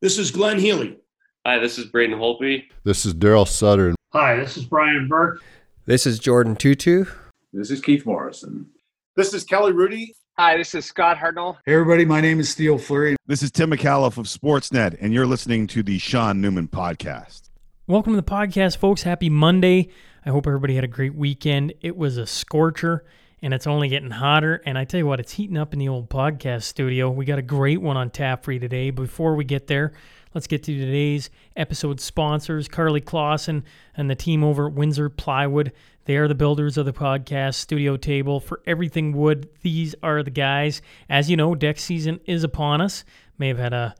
This is Glenn Healy. Hi, this is Braden Holtby. This is Daryl Sutter. Hi, this is Brian Burke. This is Jordan Tootoo. This is Keith Morrison. This is Kelly Hrudey. Hi, this is Scott Hartnell. Hey, everybody. My name is Theo Fleury. This is Tim McAuliffe of Sportsnet, and you're listening to the Sean Newman Podcast. Welcome to the podcast, folks. Happy Monday. I hope everybody had a great weekend. It was a scorcher, and it's only getting hotter. And I tell you what, it's heating up in the old podcast studio. We got a great one on tap for you today. Before we get there, let's get to today's episode sponsors Carly Clausen and the team over at Windsor Plywood. They are the builders of the podcast studio table for everything wood. These are the guys. As you know, deck season is upon us. May have had a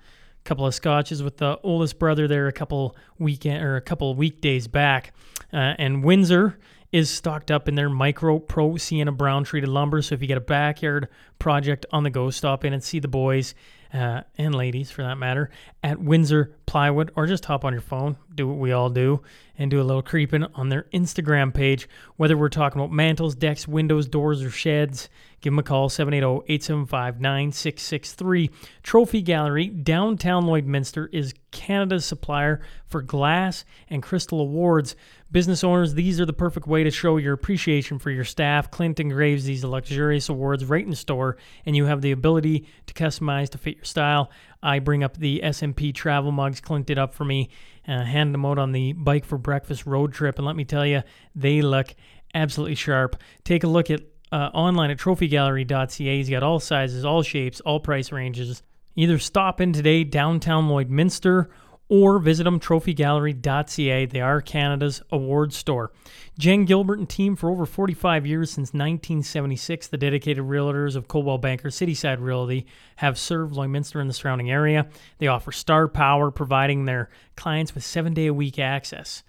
couple of scotches with the oldest brother there a couple weekend or a couple weekdays back, uh, and Windsor is stocked up in their micro pro sienna brown treated lumber. So if you get a backyard project on the go, stop in and see the boys uh, and ladies for that matter at Windsor Plywood, or just hop on your phone, do what we all do, and do a little creeping on their Instagram page. Whether we're talking about mantles, decks, windows, doors, or sheds, give them a call 780 875 9663. Trophy Gallery, downtown Lloydminster, is Canada's supplier for glass and crystal awards. Business owners, these are the perfect way to show your appreciation for your staff. Clint engraves these luxurious awards right in store, and you have the ability to customize to fit your style. I bring up the SMP travel mugs. Clint did up for me, uh, handed them out on the bike for breakfast road trip, and let me tell you, they look absolutely sharp. Take a look at uh, online at trophygallery.ca. He's got all sizes, all shapes, all price ranges. Either stop in today downtown Lloydminster or visit them trophygallery.ca. They are Canada's award store. Jen Gilbert and team for over 45 years since 1976, the dedicated realtors of Coldwell Banker Cityside Realty have served Lloydminster and the surrounding area. They offer star power, providing their clients with seven day a week access.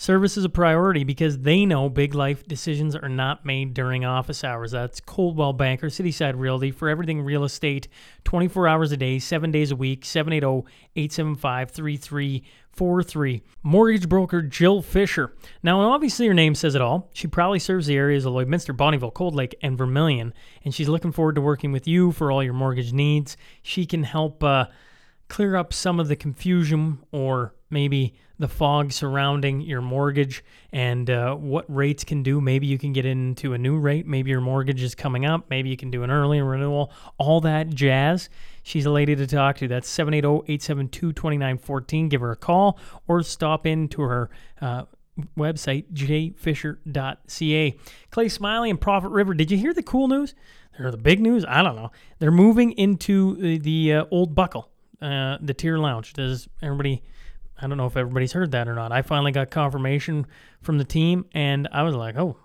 Service is a priority because they know big life decisions are not made during office hours. That's Coldwell Banker, Cityside Realty for everything real estate, 24 hours a day, 7 days a week, 780 875 3343. Mortgage broker Jill Fisher. Now, obviously, her name says it all. She probably serves the areas of Lloydminster, Bonnyville, Cold Lake, and Vermilion, and she's looking forward to working with you for all your mortgage needs. She can help uh, clear up some of the confusion or maybe the fog surrounding your mortgage and uh, what rates can do. Maybe you can get into a new rate. Maybe your mortgage is coming up. Maybe you can do an early renewal. All that jazz. She's a lady to talk to. That's 780 872 2914. Give her a call or stop into her. Uh, website jfisher.ca clay smiley and prophet river did you hear the cool news or the big news i don't know they're moving into the, the uh, old buckle uh, the tier lounge does everybody I don't know if everybody's heard that or not. I finally got confirmation from the team, and I was like, oh,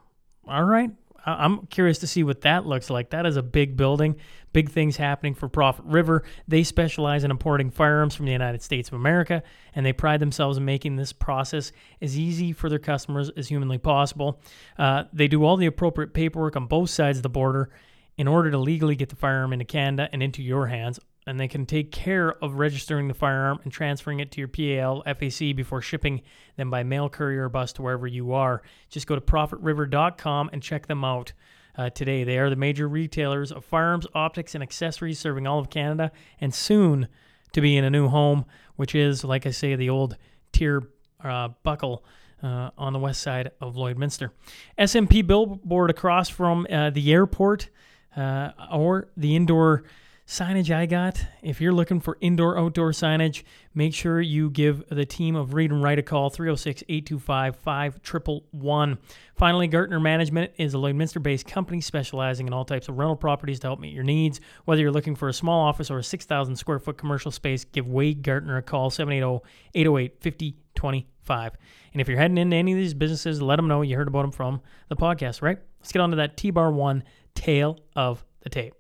all right. I'm curious to see what that looks like. That is a big building, big things happening for Prophet River. They specialize in importing firearms from the United States of America, and they pride themselves in making this process as easy for their customers as humanly possible. Uh, they do all the appropriate paperwork on both sides of the border in order to legally get the firearm into Canada and into your hands and they can take care of registering the firearm and transferring it to your PAL FAC before shipping them by mail, courier, or bus to wherever you are. Just go to prophetriver.com and check them out uh, today. They are the major retailers of firearms, optics, and accessories serving all of Canada and soon to be in a new home, which is, like I say, the old tier uh, buckle. Uh, on the west side of Lloydminster. SMP billboard across from uh, the airport uh, or the indoor signage I got. If you're looking for indoor outdoor signage, make sure you give the team of Read and Write a call 306 825 5111. Finally, Gartner Management is a Lloydminster based company specializing in all types of rental properties to help meet your needs. Whether you're looking for a small office or a 6,000 square foot commercial space, give Wade Gartner a call 780 808 5025. And if you're heading into any of these businesses, let them know you heard about them from the podcast, right? Let's get on to that T Bar 1 tale of the tape.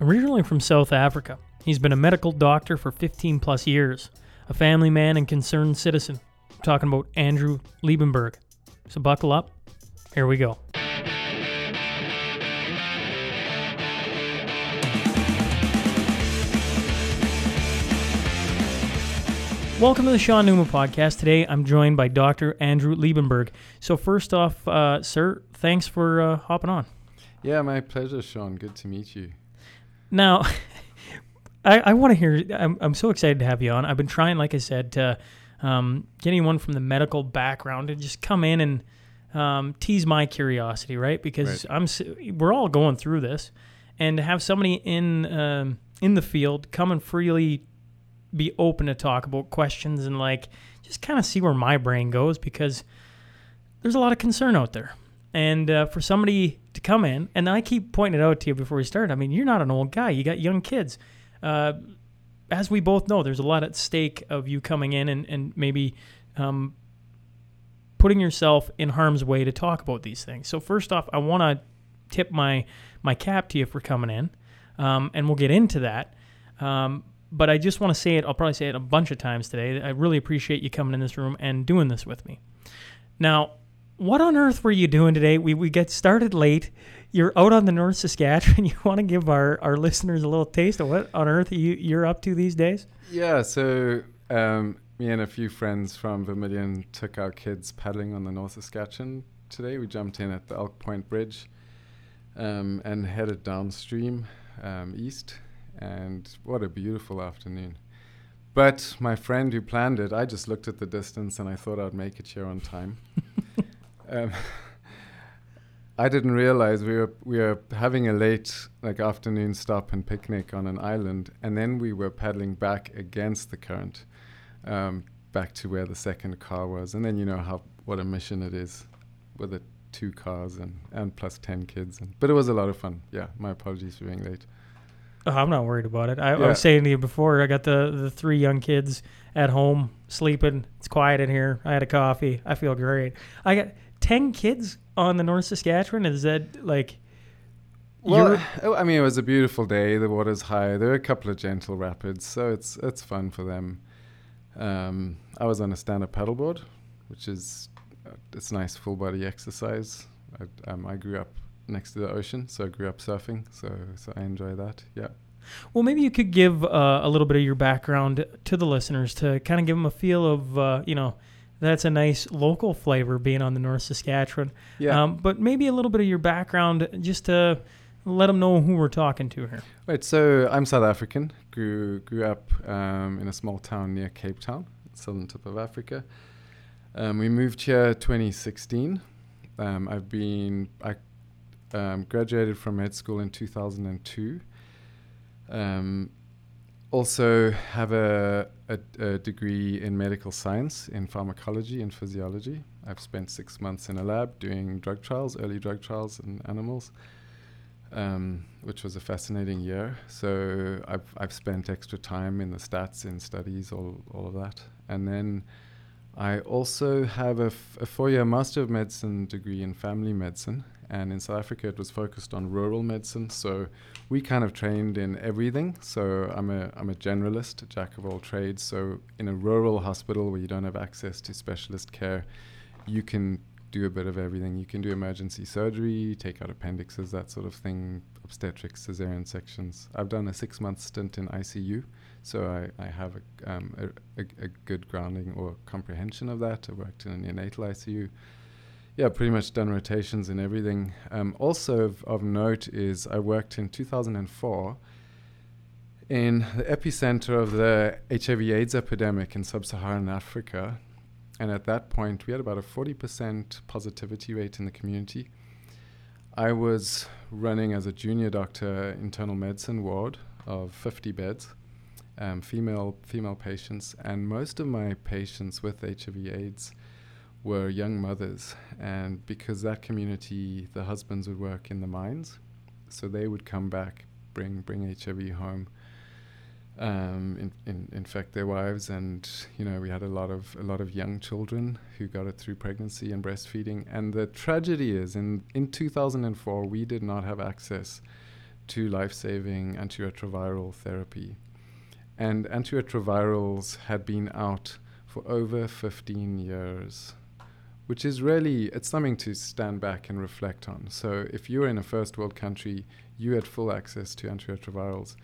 Originally from South Africa, he's been a medical doctor for 15 plus years, a family man and concerned citizen. I'm talking about Andrew Liebenberg. So buckle up. Here we go. Welcome to the Sean Newman podcast. Today I'm joined by Dr. Andrew Liebenberg. So, first off, uh, sir, thanks for uh, hopping on. Yeah, my pleasure, Sean. Good to meet you. Now, I, I want to hear. I'm, I'm so excited to have you on. I've been trying, like I said, to um, get anyone from the medical background to just come in and um, tease my curiosity, right? Because I'm we're all going through this, and to have somebody in um, in the field come and freely be open to talk about questions and like just kind of see where my brain goes because there's a lot of concern out there. And uh, for somebody to come in, and I keep pointing it out to you before we start. I mean, you're not an old guy. You got young kids. Uh, as we both know, there's a lot at stake of you coming in and, and maybe um, putting yourself in harm's way to talk about these things. So first off, I want to tip my my cap to you for coming in, um, and we'll get into that. Um, but I just want to say it. I'll probably say it a bunch of times today. I really appreciate you coming in this room and doing this with me. Now, what on earth were you doing today? We we get started late. You're out on the North Saskatchewan. You want to give our, our listeners a little taste of what on earth you you're up to these days? Yeah, so um, me and a few friends from Vermilion took our kids paddling on the North Saskatchewan today. We jumped in at the Elk Point Bridge um, and headed downstream um, east. And what a beautiful afternoon. But my friend who planned it, I just looked at the distance and I thought I'd make it here on time. um, I didn't realize we were we were having a late like afternoon stop and picnic on an island, and then we were paddling back against the current, um, back to where the second car was, and then you know how what a mission it is, with the two cars and and plus ten kids, and, but it was a lot of fun. Yeah, my apologies for being late. Oh, I'm not worried about it. I, I was saying to you before, I got the, the three young kids at home sleeping. It's quiet in here. I had a coffee. I feel great. I got 10 kids on the North Saskatchewan. Is that like. Well, I mean, it was a beautiful day. The water's high. There are a couple of gentle rapids, so it's it's fun for them. Um, I was on a stand-up paddleboard, which is uh, it's nice full body exercise. I, um, I grew up next to the ocean, so I grew up surfing, so so I enjoy that. Yeah. Well, maybe you could give uh, a little bit of your background to the listeners to kind of give them a feel of, uh, you know, that's a nice local flavor being on the North Saskatchewan. Yeah. Um, but maybe a little bit of your background just to let them know who we're talking to here. Right. So I'm South African. Grew grew up um, in a small town near Cape Town, southern tip of Africa. Um, we moved here 2016. Um, I've been I um, graduated from med school in 2002. Also have a, a, a degree in medical science in pharmacology and physiology. I've spent six months in a lab doing drug trials, early drug trials in animals um, which was a fascinating year. So I've I've spent extra time in the stats, in studies, all all of that, and then I also have a, f- a four-year Master of Medicine degree in family medicine, and in South Africa it was focused on rural medicine. So we kind of trained in everything. So I'm a I'm a generalist, a jack of all trades. So in a rural hospital where you don't have access to specialist care, you can do a bit of everything. You can do emergency surgery, take out appendixes, that sort of thing, obstetrics, cesarean sections. I've done a six month stint in ICU, so I, I have a, um, a, a, a good grounding or comprehension of that. I worked in a neonatal ICU. Yeah, pretty much done rotations and everything. Um, also of, of note is I worked in 2004 in the epicenter of the HIV/AIDS epidemic in sub-Saharan Africa, and at that point we had about a 40% positivity rate in the community. I was running as a junior doctor internal medicine ward of 50 beds, um, female female patients, and most of my patients with HIV/AIDS were young mothers, and because that community, the husbands would work in the mines, so they would come back, bring bring HIV home, um, in, in, infect their wives, and you know we had a lot of a lot of young children who got it through pregnancy and breastfeeding. And the tragedy is, in in 2004, we did not have access to life-saving antiretroviral therapy, and antiretrovirals had been out for over 15 years which is really it's something to stand back and reflect on. So if you're in a first world country, you had full access to antiretrovirals.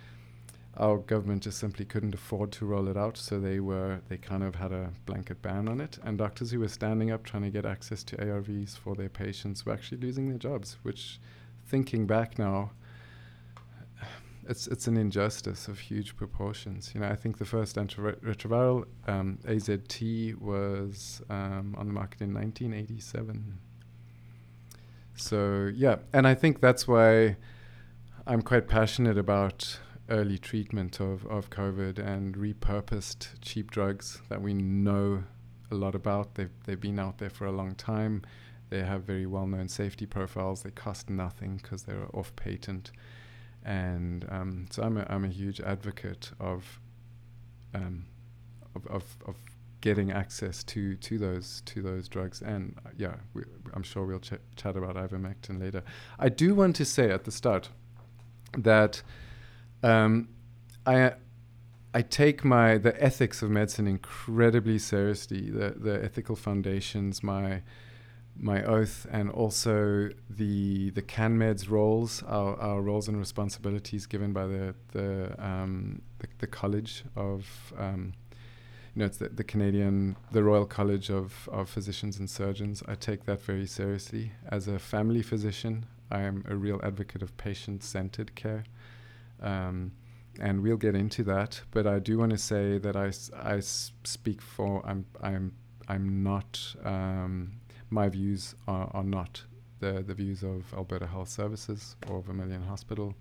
Our government just simply couldn't afford to roll it out, so they were they kind of had a blanket ban on it. And doctors who were standing up trying to get access to ARVs for their patients were actually losing their jobs, which thinking back now, it's it's an injustice of huge proportions. You know, I think the first antiretroviral um, AZT was um, on the market in 1987. So yeah, and I think that's why I'm quite passionate about early treatment of, of COVID and repurposed cheap drugs that we know a lot about. They've they've been out there for a long time. They have very well known safety profiles. They cost nothing because they're off patent and um, so I'm a, I'm a huge advocate of, um, of, of, of getting access to, to those to those drugs and uh, yeah we, I'm sure we'll ch- chat about ivermectin later. I do want to say at the start that um, I I take my the ethics of medicine incredibly seriously. The the ethical foundations, my my oath and also the the CanMeds roles, our, our roles and responsibilities given by the the um, the, the, College of um, you know it's the, the Canadian the Royal College of, of Physicians and Surgeons. I take that very seriously. As a family physician, I am a real advocate of patient centered care. Um, and we'll get into that, but I do want to say that I, I speak for I'm I'm I'm not um, my views are, are not the, the views of Alberta Health Services or Vermilion Hospital.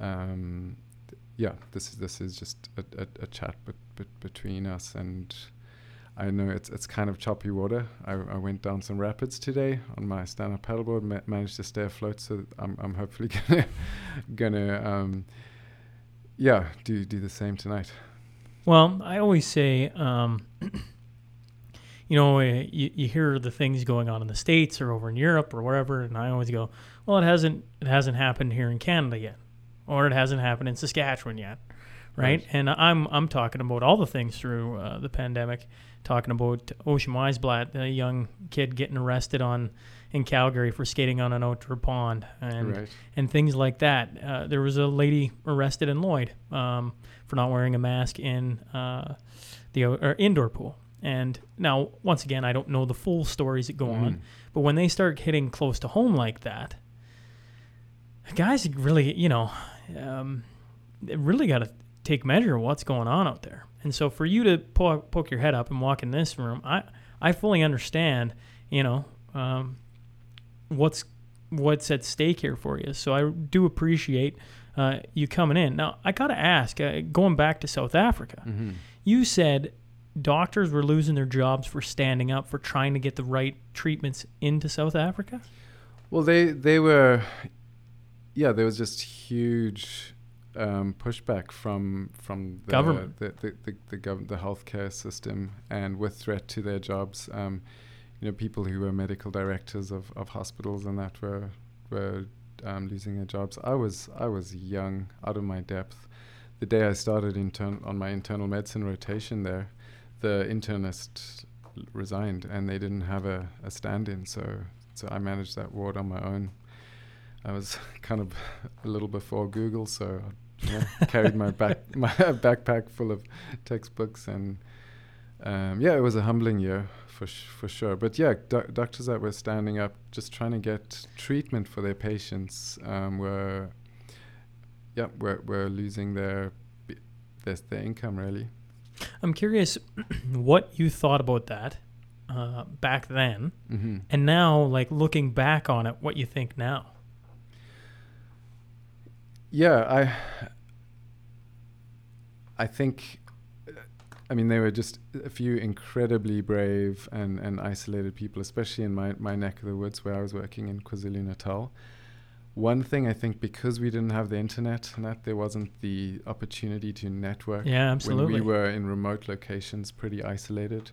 Um, th- yeah, this is this is just a, a, a chat bet, bet between us, and I know it's it's kind of choppy water. I, I went down some rapids today on my stand-up paddleboard, ma- managed to stay afloat, so I'm I'm hopefully gonna gonna um, yeah do do the same tonight. Well, I always say. Um, you know, eh, you, you hear the things going on in the states or over in Europe or wherever, and I always go, well, it hasn't it hasn't happened here in Canada yet, or it hasn't happened in Saskatchewan yet, right? right. And I'm I'm talking about all the things through uh, the pandemic, talking about Ocean Weisblatt, a young kid getting arrested on in Calgary for skating on an outdoor pond, and right. and things like that. Uh, there was a lady arrested in Lloyd um, for not wearing a mask in uh, the indoor pool and now, once again, I don't know the full stories that go mm. on, but when they start hitting close to home like that, guys really, you know, um, really got to take measure of what's going on out there. And so, for you to poke, poke your head up and walk in this room, I I fully understand, you know, um, what's what's at stake here for you. So I do appreciate uh, you coming in. Now, I got to ask, uh, going back to South Africa, mm-hmm. you said doctors were losing their jobs for standing up for trying to get the right treatments into South Africa? Well, they they were, yeah, there was just huge um, pushback from from the government, the the the, the, gov- the healthcare system, and with threat to their jobs. Um, you know, people who were medical directors of, of hospitals and that were were um, losing their jobs. I was I was young, out of my depth. The day I started intern- on my internal medicine rotation there, the internist resigned and they didn't have a, a stand-in, so so I managed that ward on my own. I was kind of a little before Google, so I carried my back my backpack full of textbooks and um, yeah, it was a humbling year for sh- for sure. But yeah, do- doctors that were standing up, just trying to get treatment for their patients, um, were yeah, were were losing their their, their income really. I'm curious what you thought about that uh, back then, mm-hmm. and now, like looking back on it, what you think now. Yeah, I. I think, I mean, they were just a few incredibly brave and, and isolated people, especially in my, my neck of the woods where I was working in KwaZulu Natal one thing I think because we didn't have the internet and that there wasn't the opportunity to network. Yeah, absolutely. When we were in remote locations, pretty isolated.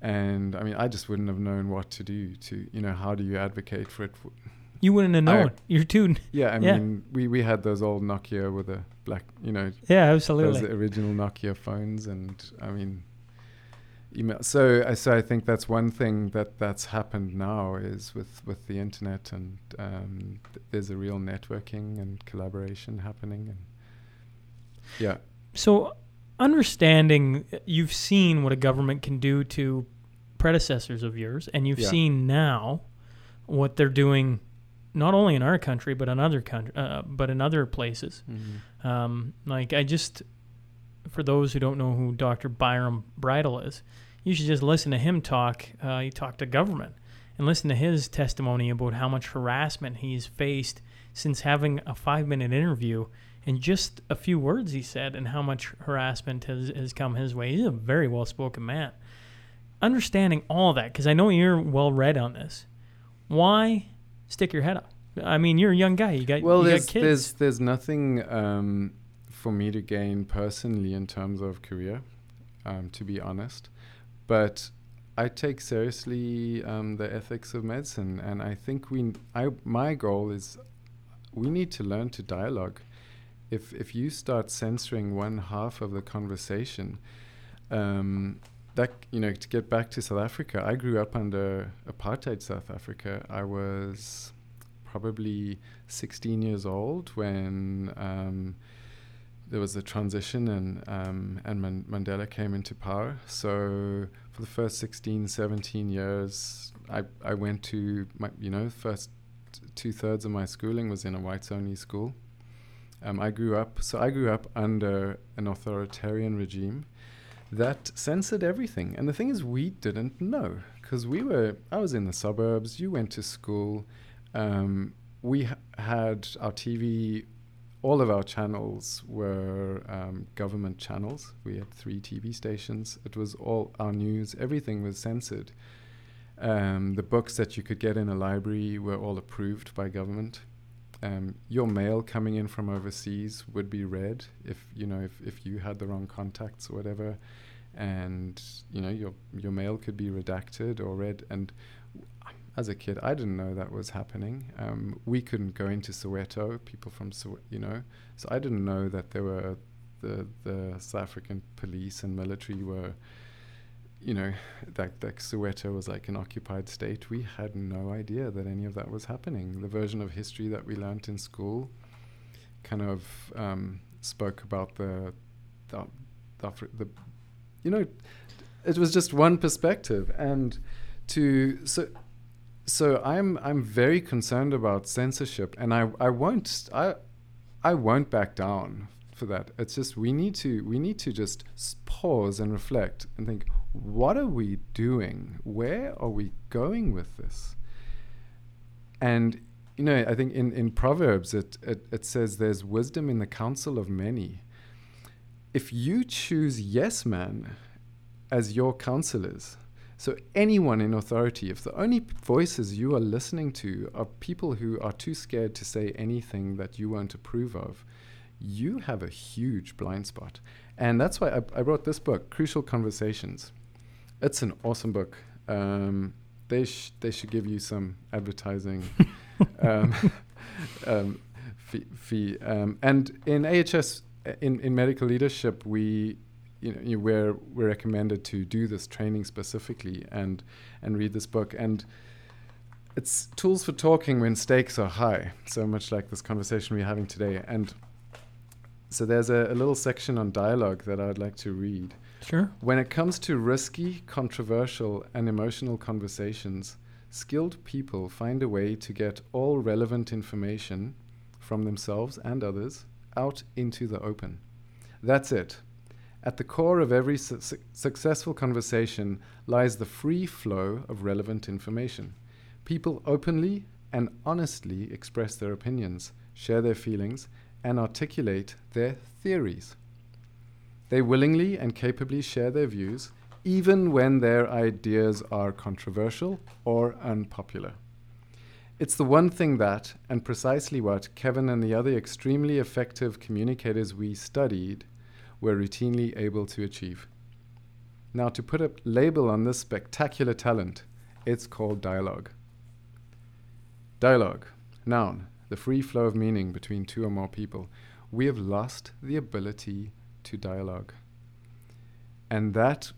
And I mean, I just wouldn't have known what to do to, you know, how do you advocate for it? You wouldn't have known. I, You're too. Yeah, I yeah. mean, we, we had those old Nokia with a black, you know. Yeah, absolutely. Those original Nokia phones. And I mean, email. So, so I think that's one thing that that's happened now is with with the internet and um, th- there's a real networking and collaboration happening and yeah. So, understanding you've seen what a government can do to predecessors of yours, and you've yeah. seen now what they're doing not only in our country but in other country, uh, but in other places. Mhm. Um, like I just, for those who don't know who Dr. Byram Bridle is, you should just listen to him talk. Uh, he talked to government and listen to his testimony about how much harassment he's faced since having a five-minute interview and just a few words he said and how much harassment has, has come his way. He's a very well-spoken man. Understanding all that, because I know you're well read on this. Why stick your head up? I mean, you're a young guy. You got well, you there's got kids. there's there's nothing um, for me to gain personally in terms of career, um, to be honest. But I take seriously um, the ethics of medicine, and I think we. I my goal is we need to learn to dialogue. If if you start censoring one half of the conversation, um, that you know to get back to South Africa, I grew up under apartheid South Africa. I was probably 16 years old when um, there was a transition and um, and Man- Mandela came into power. So for the first 16, 17 years, I I went to my you know first two thirds of my schooling was in a whites only school. Um, I grew up so I grew up under an authoritarian regime that censored everything. And the thing is, we didn't know because we were. I was in the suburbs. You went to school. Um, we ha- had our TV. All of our channels were um, government channels. We had three TV stations. It was all our news. Everything was censored. Um, the books that you could get in a library were all approved by government. Um, your mail coming in from overseas would be read if you know if, if you had the wrong contacts or whatever, and you know your your mail could be redacted or read. And as a kid, I didn't know that was happening. Um, we couldn't go into Soweto. People from Sowe- you know, so I didn't know that there were the the South African police and military were you know, that, that Soweto was like an occupied state. We had no idea that any of that was happening. The version of history that we learnt in school kind of um, spoke about the, the, the, you know, it was just one perspective. And to, so, so I'm, I'm very concerned about censorship and I, I won't, I, I won't back down for that. It's just, we need to, we need to just pause and reflect and think, what are we doing? Where are we going with this? And you know, I think in, in Proverbs it, it, it says there's wisdom in the counsel of many. If you choose yes man as your counselors, so anyone in authority, if the only voices you are listening to are people who are too scared to say anything that you won't approve of, you have a huge blind spot. And that's why I, I wrote this book, Crucial Conversations. It's an awesome book. Um, they sh- they should give you some advertising um, um, fee. fee. Um, and in AHS, in, in medical leadership, we you know you, we're we're recommended to do this training specifically and and read this book and. It's tools for talking when stakes are high, so much like this conversation we're having today. And so there's a, a little section on dialogue that I'd like to read. Sure. When it comes to risky, controversial, and emotional conversations, skilled people find a way to get all relevant information from themselves and others out into the open. That's it. At the core of every su- su- successful conversation lies the free flow of relevant information. People openly and honestly express their opinions, share their feelings, and articulate their theories. They willingly and capably share their views, even when their ideas are controversial or unpopular. It's the one thing that, and precisely what, Kevin and the other extremely effective communicators we studied were routinely able to achieve. Now, to put a label on this spectacular talent, it's called dialogue. Dialogue, noun, the free flow of meaning between two or more people. We have lost the ability to dialogue. And that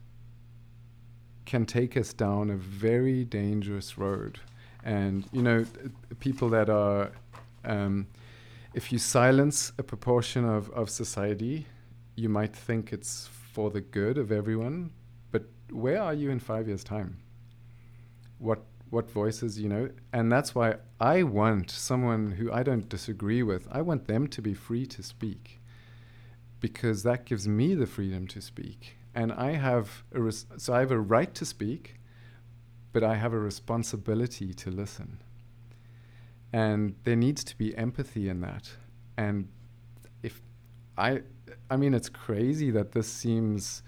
can take us down a very dangerous road. And, you know, people that are, um, if you silence a proportion of, of society, you might think it's for the good of everyone. But where are you in five years' time? What, what voices you know and that's why i want someone who i don't disagree with i want them to be free to speak because that gives me the freedom to speak and i have a res- so i have a right to speak but i have a responsibility to listen and there needs to be empathy in that and if i i mean it's crazy that this seems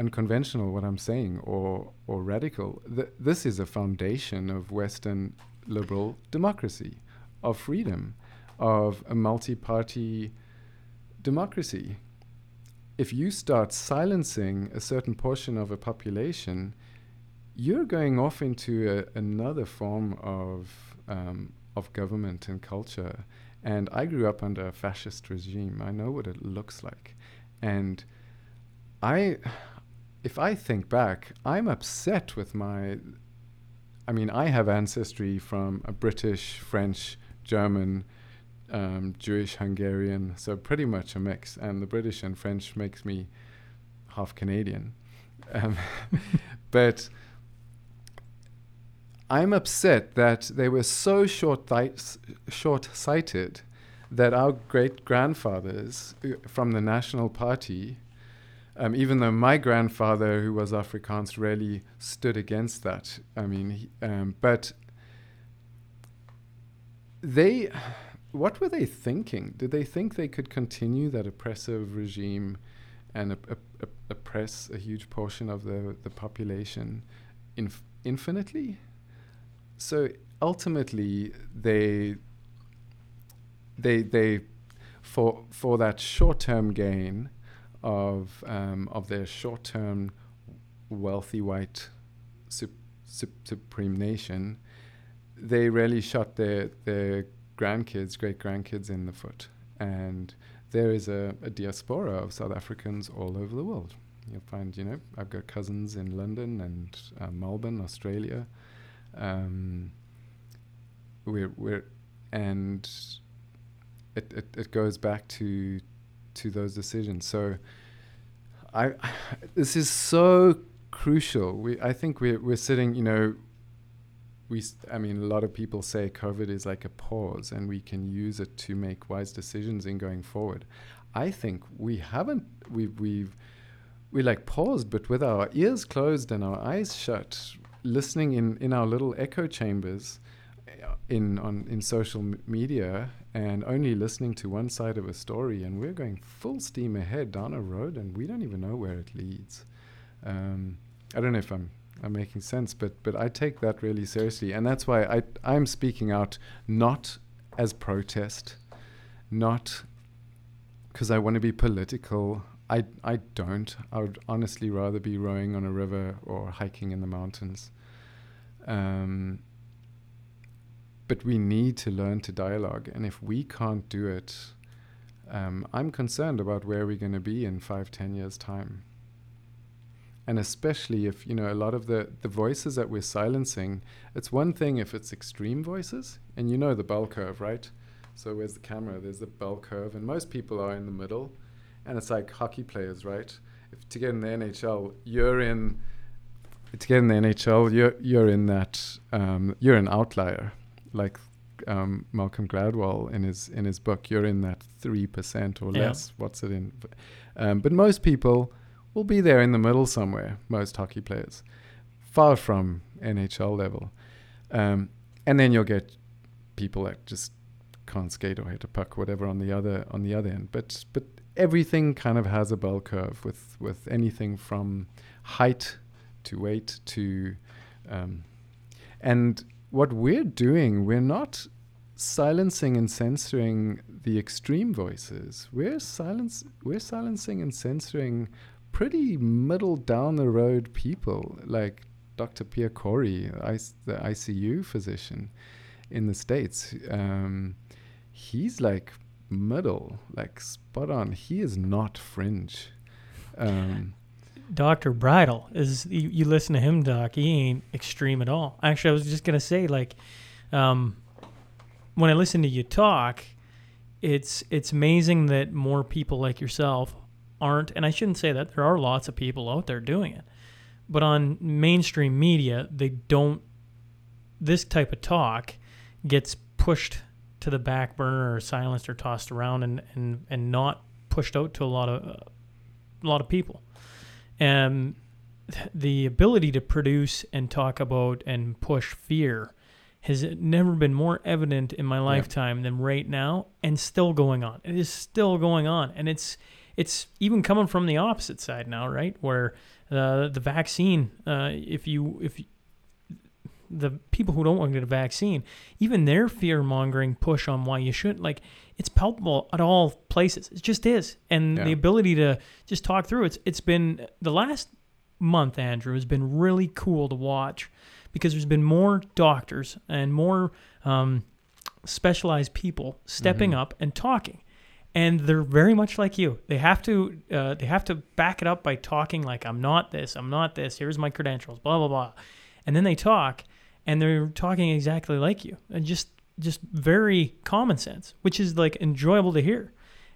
unconventional what I'm saying or or radical. Th- this is a foundation of Western liberal democracy, of freedom, of a multi-party democracy. If you start silencing a certain portion of a population, you're going off into a, another form of um, of government and culture. And I grew up under a fascist regime. I know what it looks like, and I if I think back, I'm upset with my. I mean, I have ancestry from a British, French, German, um, Jewish, Hungarian, so pretty much a mix. And the British and French makes me half Canadian. Um, but I'm upset that they were so short short-sighted that our great grandfathers uh, from the National Party um, even though my grandfather, who was Afrikaans, really stood against that. I mean, um, but they, what were they thinking? Did they think they could continue that oppressive regime and op- op- oppress a huge portion of the, the population inf- infinitely? So ultimately, they, they, they, for for that short term gain of um, of their short-term wealthy white sup- sup- supreme nation, they really shot their their grandkids, great grandkids in the foot, and there is a, a diaspora of South Africans all over the world. You'll find, you know, I've got cousins in London and uh, Melbourne, Australia. Um, we're we're and it, it, it goes back to to those decisions. So I this is so crucial. We I think we're we're sitting, you know, we I mean a lot of people say COVID is like a pause and we can use it to make wise decisions in going forward. I think we haven't we've we've we like paused but with our ears closed and our eyes shut listening in in our little echo chambers uh, in on in social media and only listening to one side of a story, and we're going full steam ahead down a road, and we don't even know where it leads. Um, I don't know if I'm I'm making sense, but but I take that really seriously, and that's why I I'm speaking out not as protest, not because I want to be political. I I don't. I would honestly rather be rowing on a river or hiking in the mountains. Um, but we need to learn to dialogue. And if we can't do it, um, I'm concerned about where we're going to be in five, ten years' time. And especially if, you know, a lot of the, the voices that we're silencing, it's one thing if it's extreme voices, and you know the bell curve, right? So where's the camera? There's the bell curve, and most people are in the middle. And it's like hockey players, right? If to get in the NHL, you're in to get in the NHL, you're you're in that um, you're an outlier like um, Malcolm Gladwell in his in his book, you're in that three percent or yeah. less. What's it in? Um, but most people will be there in the middle somewhere. Most hockey players, far from NHL level, um, and then you'll get people that just can't skate or hit a puck, whatever, on the other on the other end. But but everything kind of has a bell curve with with anything from height to weight to um, and what we're doing, we're not silencing and censoring the extreme voices. We're silence we're silencing and censoring pretty middle down the road people like Dr. Pierre Kory, the ICU physician in the States. Um, he's like middle, like spot on. He is not fringe. Um, Dr. Bridle is you, you, listen to him doc, he ain't extreme at all. Actually, I was just gonna say like, um, when I listen to you talk, it's it's amazing that more people like yourself aren't, and I shouldn't say that there are lots of people out there doing it, but on mainstream media they don't this type of talk gets pushed to the back burner or silenced or tossed around and and and not pushed out to a lot of uh, a lot of people. And the ability to produce and talk about and push fear has never been more evident in my lifetime than right now and still going on. It is still going on and it's it's even coming from the opposite side now, right? Where uh, the vaccine uh, if you if the people who don't want to get a vaccine, even their fear mongering push on why you shouldn't, like, it's palpable at all places. It just is. And Yeah. the ability to just talk through it's it's been the last month, Andrew, has been really cool to watch because there's been more doctors and more um, specialized people stepping up and talking. And they're very much like you. They have to uh, they have to back it up by talking like I'm not this, I'm not this. Here's my credentials, blah blah blah. And then they talk, and they're talking exactly like you, and just just very common sense, which is like enjoyable to hear.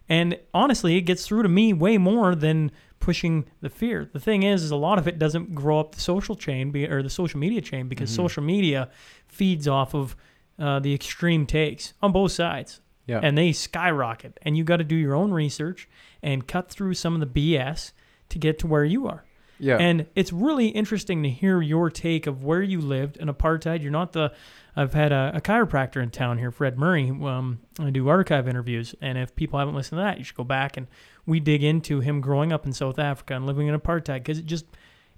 And honestly, it gets through to me way more than pushing the fear. The thing is, is a lot of it doesn't grow up the social chain be, or the social media chain because social media feeds off of uh, the extreme takes on both sides, Yeah. and they skyrocket. And you got to do your own research and cut through some of the BS to get to where you are. Yeah. And it's really interesting to hear your take of where you lived in apartheid. You're not the. I've had a, a chiropractor in town here, Fred Murray. Um, I do archive interviews, and if people haven't listened to that, you should go back and we dig into him growing up in South Africa and living in apartheid because it just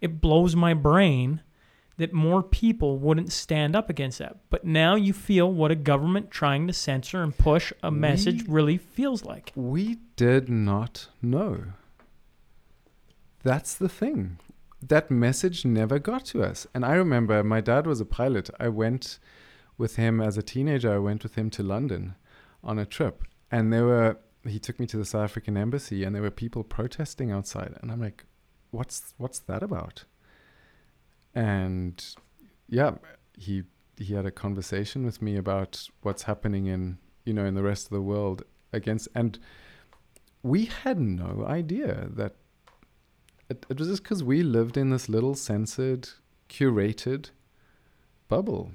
it blows my brain that more people wouldn't stand up against that. But now you feel what a government trying to censor and push a message really feels like. We did not know. That's the thing. That message never got to us. And I remember my dad was a pilot. I went with him as a teenager, I went with him to London on a trip. And there were, he took me to the South African embassy and there were people protesting outside. And I'm like, what's, what's that about? And yeah, he, he had a conversation with me about what's happening in, you know, in the rest of the world against, and we had no idea that it, it was just because we lived in this little censored, curated bubble,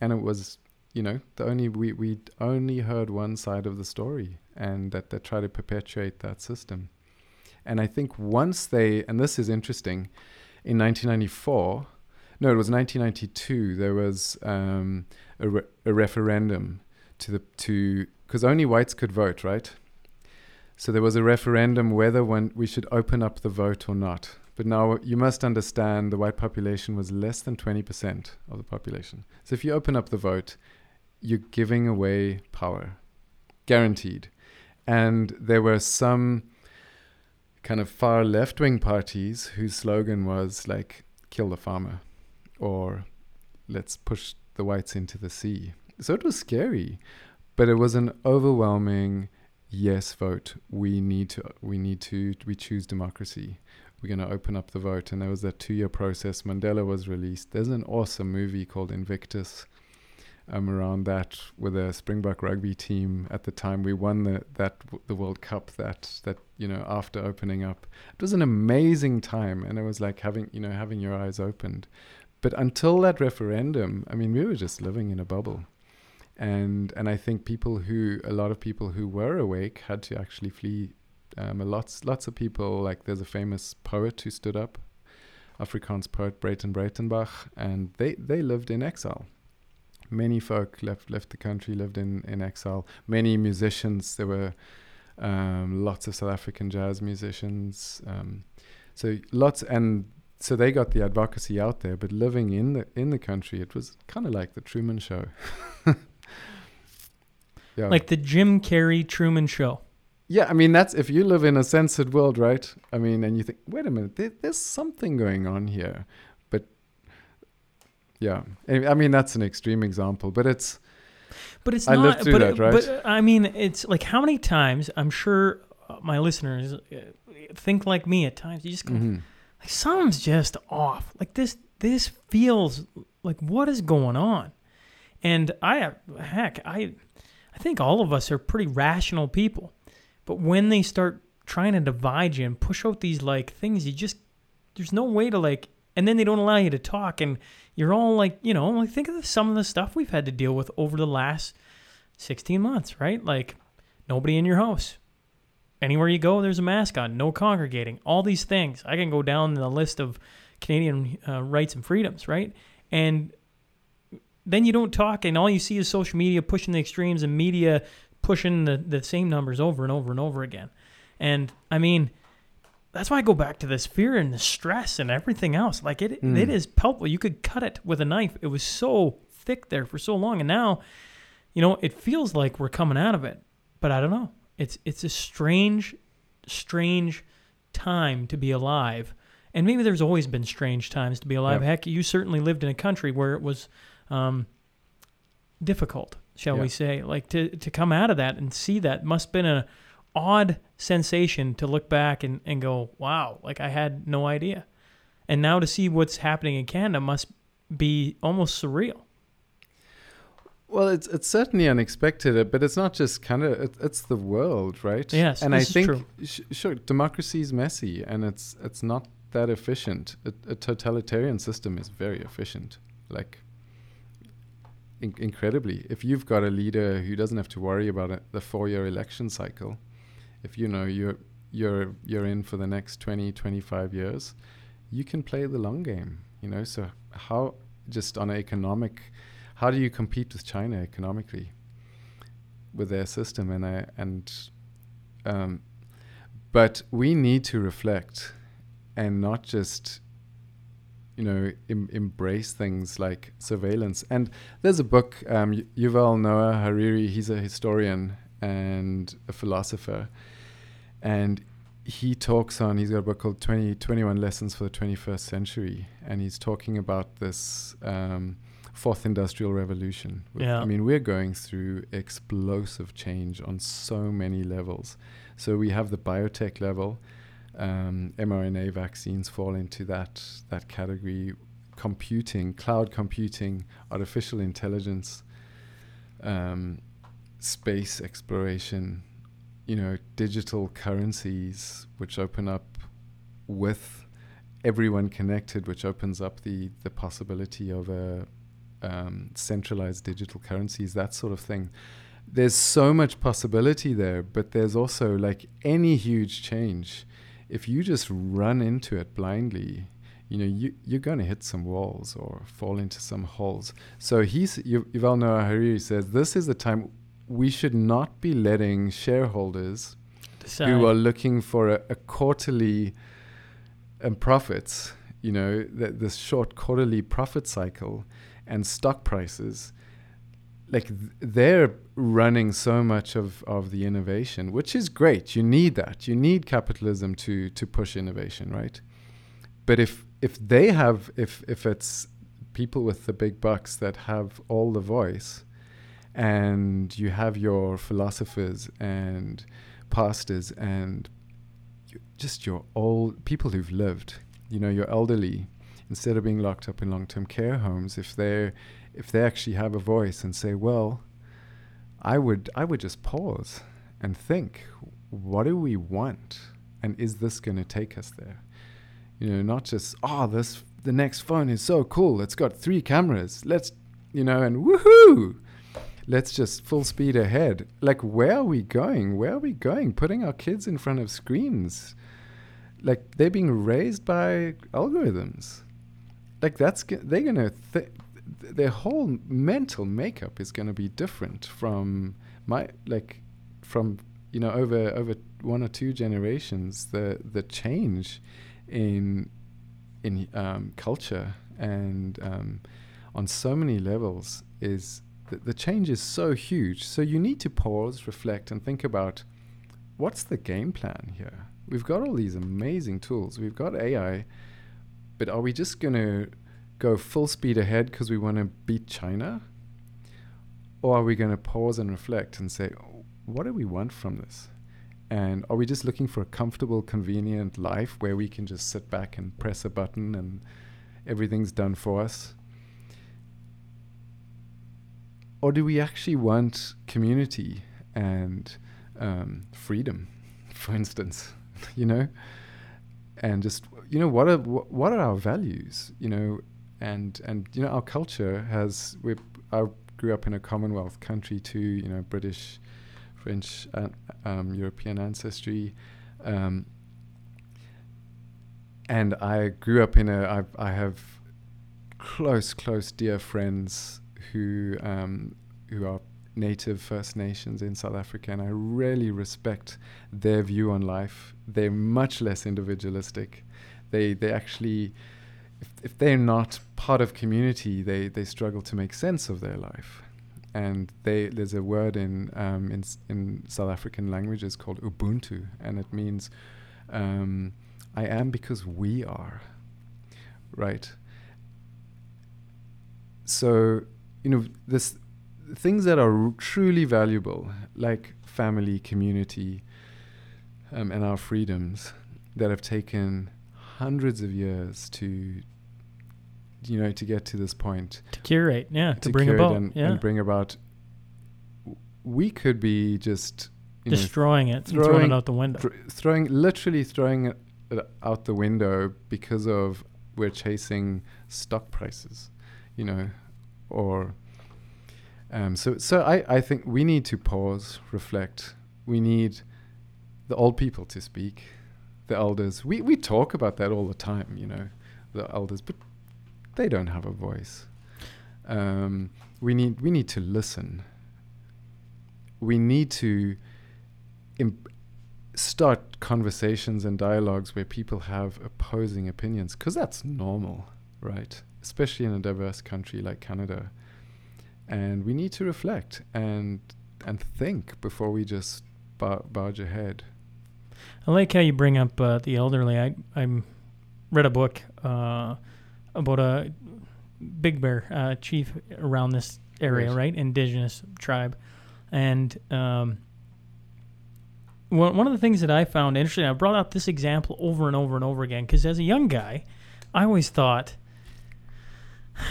and it was, you know, the only we we only heard one side of the story, and that they try to perpetuate that system. And I think once they, and this is interesting, in 1994, no, it was 1992. There was um, a, re- a referendum to the to because only whites could vote, right? So there was a referendum whether one, we should open up the vote or not. But now you must understand the white population was less than 20% of the population. So if you open up the vote, you're giving away power, guaranteed. And there were some kind of far left wing parties whose slogan was like, kill the farmer or let's push the whites into the sea. So it was scary, but it was an overwhelming yes vote. We need to, we need to, we choose democracy. We're going to open up the vote. And there was that two year process. Mandela was released. There's an awesome movie called Invictus um, around that with a Springbok rugby team at the time. We won the that the World Cup that that you know after opening up. It was an amazing time, and it was like having you know having your eyes opened. But until that referendum, I mean, we were just living in a bubble, and and I think people who a lot of people who were awake had to actually flee. Um, lots lots of people like there's a famous poet who stood up, Afrikaans poet Breyten Breytenbach, and they they lived in exile many folk left left the country, lived in, in exile. Many musicians, there were um, lots of South African jazz musicians. Um, so lots, and so they got the advocacy out there. But living in the in the country, it was kind of like the Truman Show. yeah, Like the Jim Carrey Truman Show. yeah. I mean, that's if you live in a censored world, right? I mean, and you think, wait a minute, there, there's something going on here. But yeah, I mean, that's an extreme example, but it's But it's I not. lived through but, that, right? But I mean, it's like how many times I'm sure uh, my listeners uh, think like me at times. You just go, mhm. like something's just off. Like this, this feels like what is going on? And I, heck, I, I think all of us are pretty rational people, but when they start trying to divide you and push out these like things, you just there's no way to like and then they don't allow you to talk, and you're all like, you know, like think of the, some of the stuff we've had to deal with over the last 16 months, right? Like nobody in your house. Anywhere you go, there's a mask on. No congregating. All these things. I can go down the list of Canadian uh, rights and freedoms, right? And then you don't talk, and all you see is social media pushing the extremes and media pushing the, the same numbers over and over and over again. And I mean, that's why I go back to this fear and the stress and everything else. Like it, Mm. it is palpable. You could cut it with a knife. It was so thick there for so long, and now, you know, it feels like we're coming out of it. But I don't know. It's it's a strange, strange time to be alive. And maybe there's always been strange times to be alive. Yeah. Heck, you certainly lived in a country where it was um, difficult, shall Yeah. we say? Like to to come out of that and see that must have been an odd sensation to look back and, and go, wow, like I had no idea. And now to see what's happening in Canada must be almost surreal. Well, it's it's certainly unexpected, but it's not just kind of it, it's the world, right? Yes, and I think. Sh- sure, democracy is messy, and it's it's not that efficient. A, a totalitarian system is very efficient, like in- incredibly. If you've got a leader who doesn't have to worry about the four-year election cycle, if you know you're you're you're in for the next 20, 25 years, you can play the long game. You know, so how just on an economic how do you compete with China economically with their system and I and um, but we need to reflect and not just you know em- embrace things like surveillance. And there's a book um, y- Yuval Noah Harari he's a historian and a philosopher. And he talks on he's got a book called 20, 21 lessons for the 21st century. And he's talking about this um, fourth industrial revolution. Yeah. i mean we're going through explosive change on so many levels. So we have the biotech level um, mrna vaccines fall into that that category computing cloud computing artificial intelligence um, space exploration you know, digital currencies which open up with everyone connected, which opens up the, the possibility of a um, centralized digital currencies, that sort of thing. There's so much possibility there, but there's also like any huge change. If you just run into it blindly, you know, you, you're going to hit some walls or fall into some holes. So he's, Yu- Yuval Noah Harari says, this is the time we should not be letting shareholders Decide. who are looking for a, a quarterly um, profits, you know, th- this short quarterly profit cycle and stock prices, like th- they're running so much of, of the innovation, which is great. You need that. You need capitalism to to push innovation, right? But if if they have if if it's people with the big bucks that have all the voice, and you have your philosophers and pastors and just your old people who've lived, you know, your elderly, instead of being locked up in long-term care homes, if they if they actually have a voice and say, well, I would I would just pause and think, what do we want, and is this going to take us there? You know, not just oh, this the next phone is so cool. It's got three cameras. Let's you know, and woohoo! let's just full speed ahead. Like, where are we going? Where are we going? Putting our kids in front of screens. Like, they're being raised by algorithms. Like, that's, they're going to, th- their whole mental makeup is going to be different from my, like, from, you know, over, over one or two generations, the, the change in, in um, culture and um, on so many levels is the, the change is so huge. So you need to pause, reflect, and think about what's the game plan here. We've got all these amazing tools. We've got AI, but are we just going to go full speed ahead because we want to beat China? Or are we going to pause and reflect and say, what do we want from this? And are we just looking for a comfortable, convenient life where we can just sit back and press a button and everything's done for us? Or do we actually want community and um, freedom, for instance? you know, and just you know what are wh- what are our values? You know, and and you know our culture has we I grew up in a Commonwealth country too. You know, British, French, uh, um, European ancestry. Um, and I grew up in a. I, I have close, close, dear friends who um, who are native First Nations in South Africa, and I really respect their view on life. They're much less individualistic. They they actually, if, if they're not part of community, they they struggle to make sense of their life. And they there's a word in um, in in South African languages called Ubuntu, and it means um, I am because we are, right? So you know this things that are r- truly valuable, like family, community, um, and our freedoms, that have taken hundreds of years to, you know, to get to this point, To curate, yeah, to, to bring about, and, yeah, and bring about. We could be just you know, destroying it, throwing throwing- it out the window. thr- throwing literally throwing it it out the window because of we're chasing stock prices, you know, or um, so so I, I think we need to pause, reflect. We need the old people to speak, the elders. We we talk about that all the time, you know, the elders, but they don't have a voice. Um, we need we need to listen. We need to imp- start conversations and dialogues where people have opposing opinions because that's normal right especially in a diverse country like canada and we need to reflect and and think before we just bar- barge ahead I like how you bring up uh, the elderly. I I read a book uh, about a big bear uh, chief around this area, Right. right? Indigenous tribe, and um, one one of the things that I found interesting. I brought up this example over and over and over again because as a young guy, I always thought.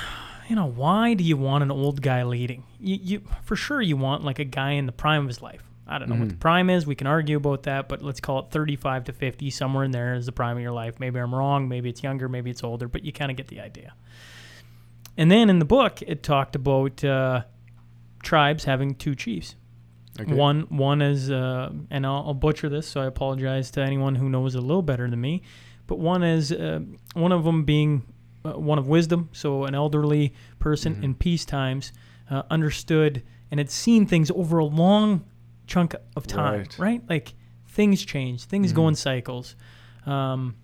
You know, why do you want an old guy leading? You, you for sure you want like a guy in the prime of his life. I don't know what the Mhm. prime is. We can argue about that, but let's call it 35 to 50, somewhere in there is the prime of your life. Maybe I'm wrong. Maybe it's younger. Maybe it's older, but you kind of get the idea. And then in the book, it talked about uh, tribes having two chiefs. okay One one is, uh, and I'll, I'll butcher this, so I apologize to anyone who knows a little better than me. But one is uh, one of them being uh, one of wisdom, so an elderly person Mhm. in peace times uh, understood and had seen things over a long chunk of time, Right. right? Like things change, things go Mhm. in cycles. Um,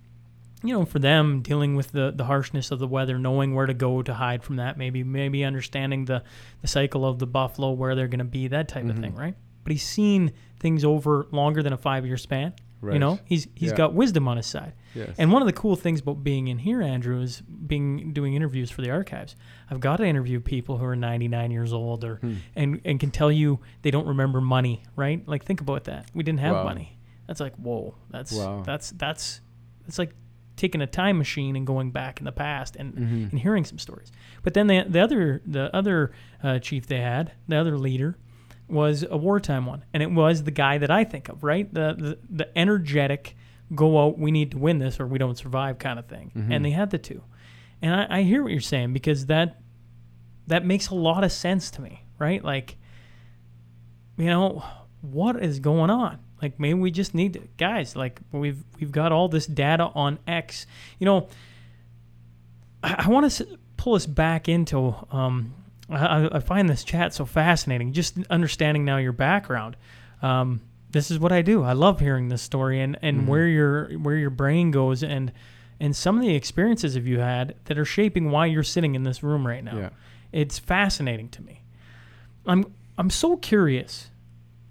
you know, for them dealing with the, the harshness of the weather, knowing where to go to hide from that, maybe maybe understanding the, the cycle of the buffalo, where they're going to be, that type of thing, right? But he's seen things over longer than a five year span. You know, he's he's Yeah. got wisdom on his side. yes And one of the cool things about being in here, Andrew, is being doing interviews for the archives. I've got to interview people who are 99 years old or Hmm. and and can tell you they don't remember money, right? Like think about that. We didn't have Wow. money. That's like whoa. That's Wow. that's that's it's like taking a time machine and going back in the past and Mhm. and hearing some stories. But then the the other the other uh, chief they had, the other leader, was a wartime one, and it was the guy that I think of, right? The the, the energetic, go out, we need to win this or we don't survive kind of thing. Mhm. And they had the two, and I, I hear what you're saying because that that makes a lot of sense to me, right? Like, you know, what is going on? Like maybe we just need to, guys. Like we've we've got all this data on X. You know, I, I want to pull us back into. Um, I, I find this chat so fascinating. Just understanding now your background. Um, this is what I do. I love hearing this story and, and Mhm. where your where your brain goes and and some of the experiences have you had that are shaping why you're sitting in this room right now. yeah It's fascinating to me. I'm I'm so curious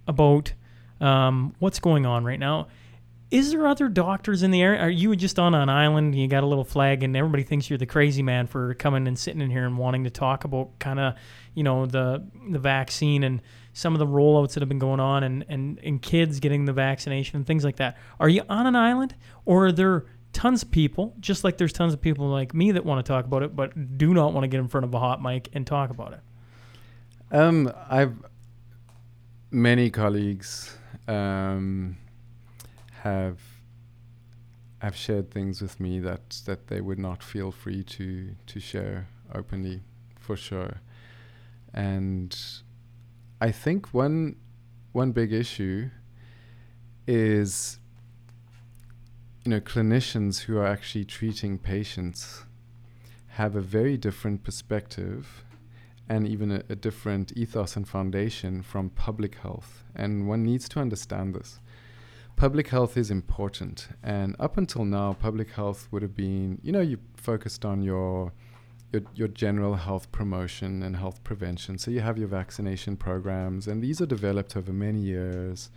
about um, what's going on right now. Is there other doctors in the area? Are you just on an island? You got a little flag, and everybody thinks you're the crazy man for coming and sitting in here and wanting to talk about kind of, you know, the the vaccine and some of the rollouts that have been going on, and and and kids getting the vaccination and things like that. Are you on an island, or are there tons of people, just like there's tons of people like me that want to talk about it, but do not want to get in front of a hot mic and talk about it? Um, I've many colleagues um, have have shared things with me that that they would not feel free to to share openly, for sure. And I think one one big issue is you know clinicians who are actually treating patients have a very different perspective and even a, a, different ethos and foundation from public health. And one needs to understand this. Public health is important. And up until now, public health would have been, you know, you focused on your, your, your general health promotion and health prevention. So you have your vaccination programs, and these are developed over many years,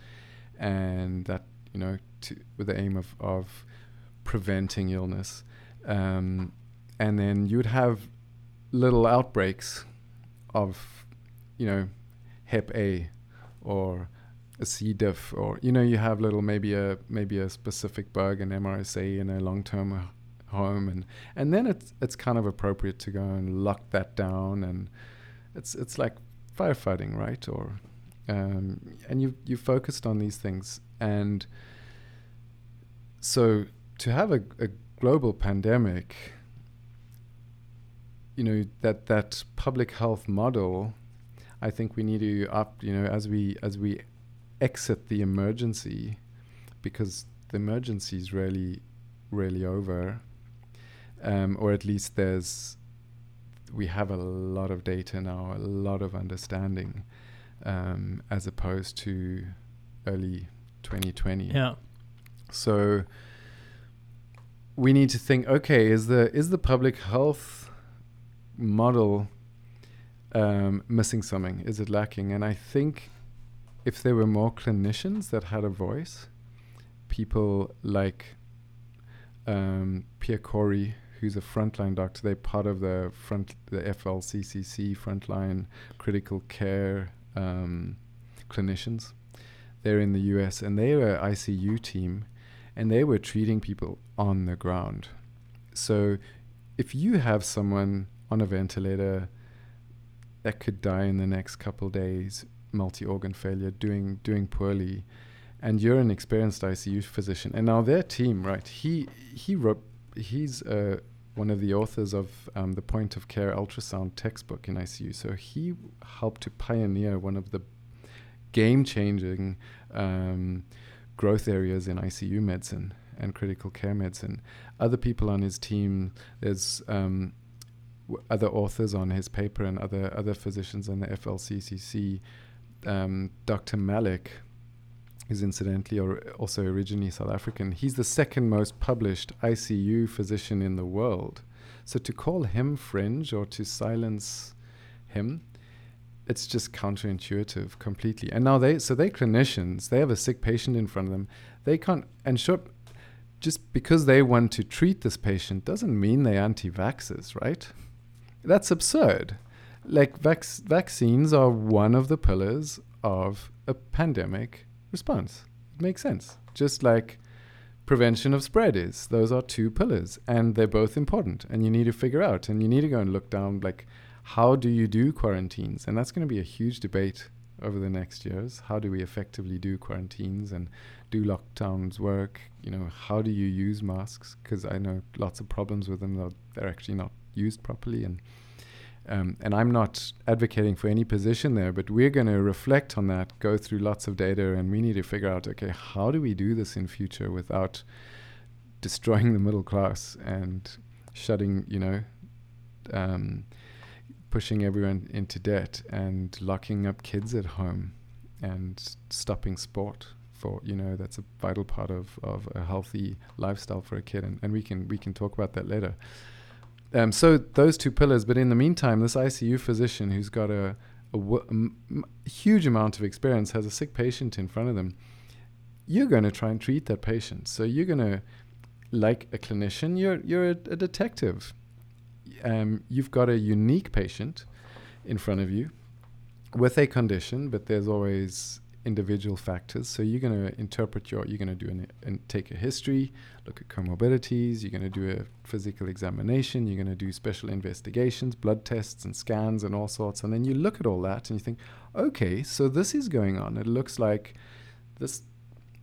and that, you know, to, with the aim of, of preventing illness. Um, and then you would have little outbreaks of, you know, Hep A or a C. diff, or you know, you have little maybe a maybe a specific bug, an MRSA in a long-term home, and and then it's it's kind of appropriate to go and lock that down, and it's it's like firefighting, right? Or um, and you you focused on these things, and so to have a, a global pandemic you know that that public health model I think we need to up you know as we as we exit the emergency because the emergency is really really over um, or at least there's we have a lot of data now a lot of understanding um, as opposed to early 2020 yeah so we need to think okay is the is the public health model um, missing something? Is it lacking? And I think if there were more clinicians that had a voice, people like um, Pierre Kory, who's a frontline doctor, they're part of the front the FLCCC frontline critical care um, clinicians. They're in the U.S. and they were ICU team, and they were treating people on the ground. So if you have someone on a ventilator that could die in the next couple days, multi-organ failure, doing doing poorly, and you're an experienced ICU physician, and now their team, right? He he wrote, he's uh, one of the authors of um, the point of care ultrasound textbook in ICU. So he helped to pioneer one of the game-changing um, growth areas in ICU medicine and critical care medicine. Other people on his team, there's um, other authors on his paper and other other physicians on the FLCCC. Um, Dr. Marik, who's incidentally or also originally South African, he's the second most published ICU physician in the world. So to call him fringe or to silence him, it's just counterintuitive completely. And now they so they clinicians, they have a sick patient in front of them. They can't and sure just because they want to treat this patient doesn't mean they're anti-vaxxers, right? That's absurd. Like vac- vaccines are one of the pillars of a pandemic response. It makes sense. Just like prevention of spread is. Those are two pillars and they're both important and you need to figure out and you need to go and look down like how do you do quarantines? And that's going to be a huge debate over the next years. How do we effectively do quarantines and do lockdowns work? You know, how do you use masks? Because I know lots of problems with them. They're actually not used properly and um, and I'm not advocating for any position there, but we're going to reflect on that, go through lots of data, and we need to figure out okay, how do we do this in future without destroying the middle class and shutting, you know, um, pushing everyone into debt and locking up kids at home and stopping sport for you know that's a vital part of, of a healthy lifestyle for a kid. And, and we can we can talk about that later um, so those two pillars. But in the meantime, this ICU physician who's got a, a, w- a m- huge amount of experience has a sick patient in front of them. You're going to try and treat that patient. So you're going to, like a clinician, you're you're a, a detective. Um, you've got a unique patient in front of you with a condition, but there's always individual factors. So you're going to interpret your, you're going to do an, and take a history, look at comorbidities, you're going to do a physical examination, you're going to do special investigations, blood tests and scans and all sorts. And then you look at all that and you think, okay, so this is going on. It looks like this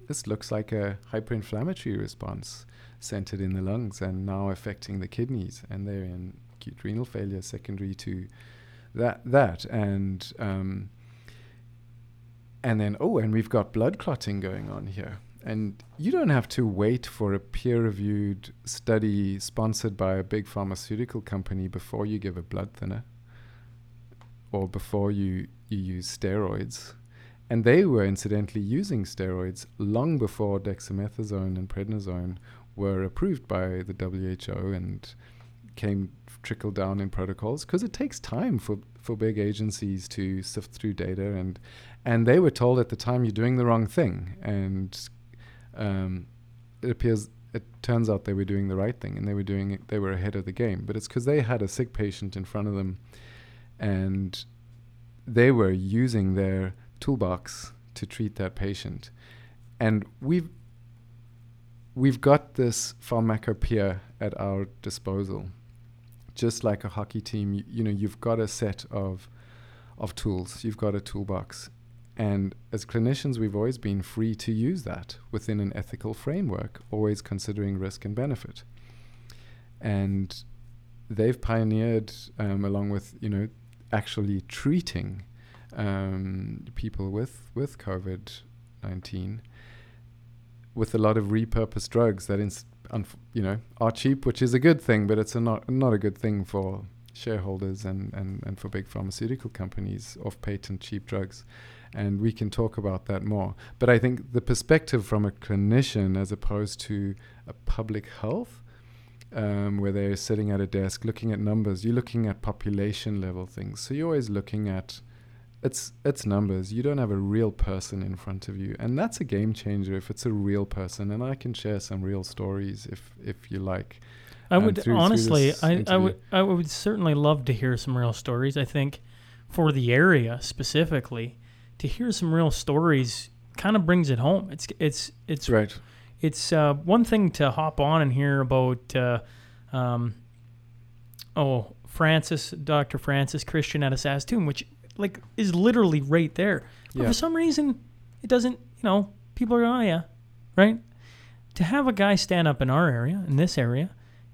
this looks like a hyperinflammatory response centered in the lungs and now affecting the kidneys, and they're in acute renal failure secondary to that that and um, and then oh, and we've got blood clotting going on here. And you don't have to wait for a peer reviewed study sponsored by a big pharmaceutical company before you give a blood thinner or before you, you use steroids. And they were incidentally using steroids long before dexamethasone and prednisone were approved by the WHO and came trickled down in protocols because it takes time for, for big agencies to sift through data and and they were told at the time you're doing the wrong thing. And um, it appears it turns out they were doing the right thing and they were doing it, they were ahead of the game. But it's because they had a sick patient in front of them and they were using their toolbox to treat that patient. And we've we've got this pharmacopoeia at our disposal. Just like a hockey team you, you know you've got a set of of tools. You've got a toolbox and as clinicians, we've always been free to use that within an ethical framework, always considering risk and benefit. And they've pioneered, um, along with you know, actually treating um, people with with COVID nineteen with a lot of repurposed drugs that, ins- unf- you know, are cheap, which is a good thing, but it's a not not a good thing for shareholders and, and, and for big pharmaceutical companies off patent cheap drugs and we can talk about that more. But I think the perspective from a clinician as opposed to a public health, um, where they're sitting at a desk looking at numbers, you're looking at population level things. So you're always looking at it's it's numbers. You don't have a real person in front of you, and that's a game changer if it's a real person. And I can share some real stories if if you like. I would through, honestly, through I, I would I would certainly love to hear some real stories. I think for the area specifically, to hear some real stories kind of brings it home. It's it's it's right. It's uh, one thing to hop on and hear about uh, um, oh Francis, Dr. Francis Christian at a Saskatoon, which like is literally right there. But yeah. for some reason, it doesn't. You know, people are oh yeah, right. To have a guy stand up in our area, in this area,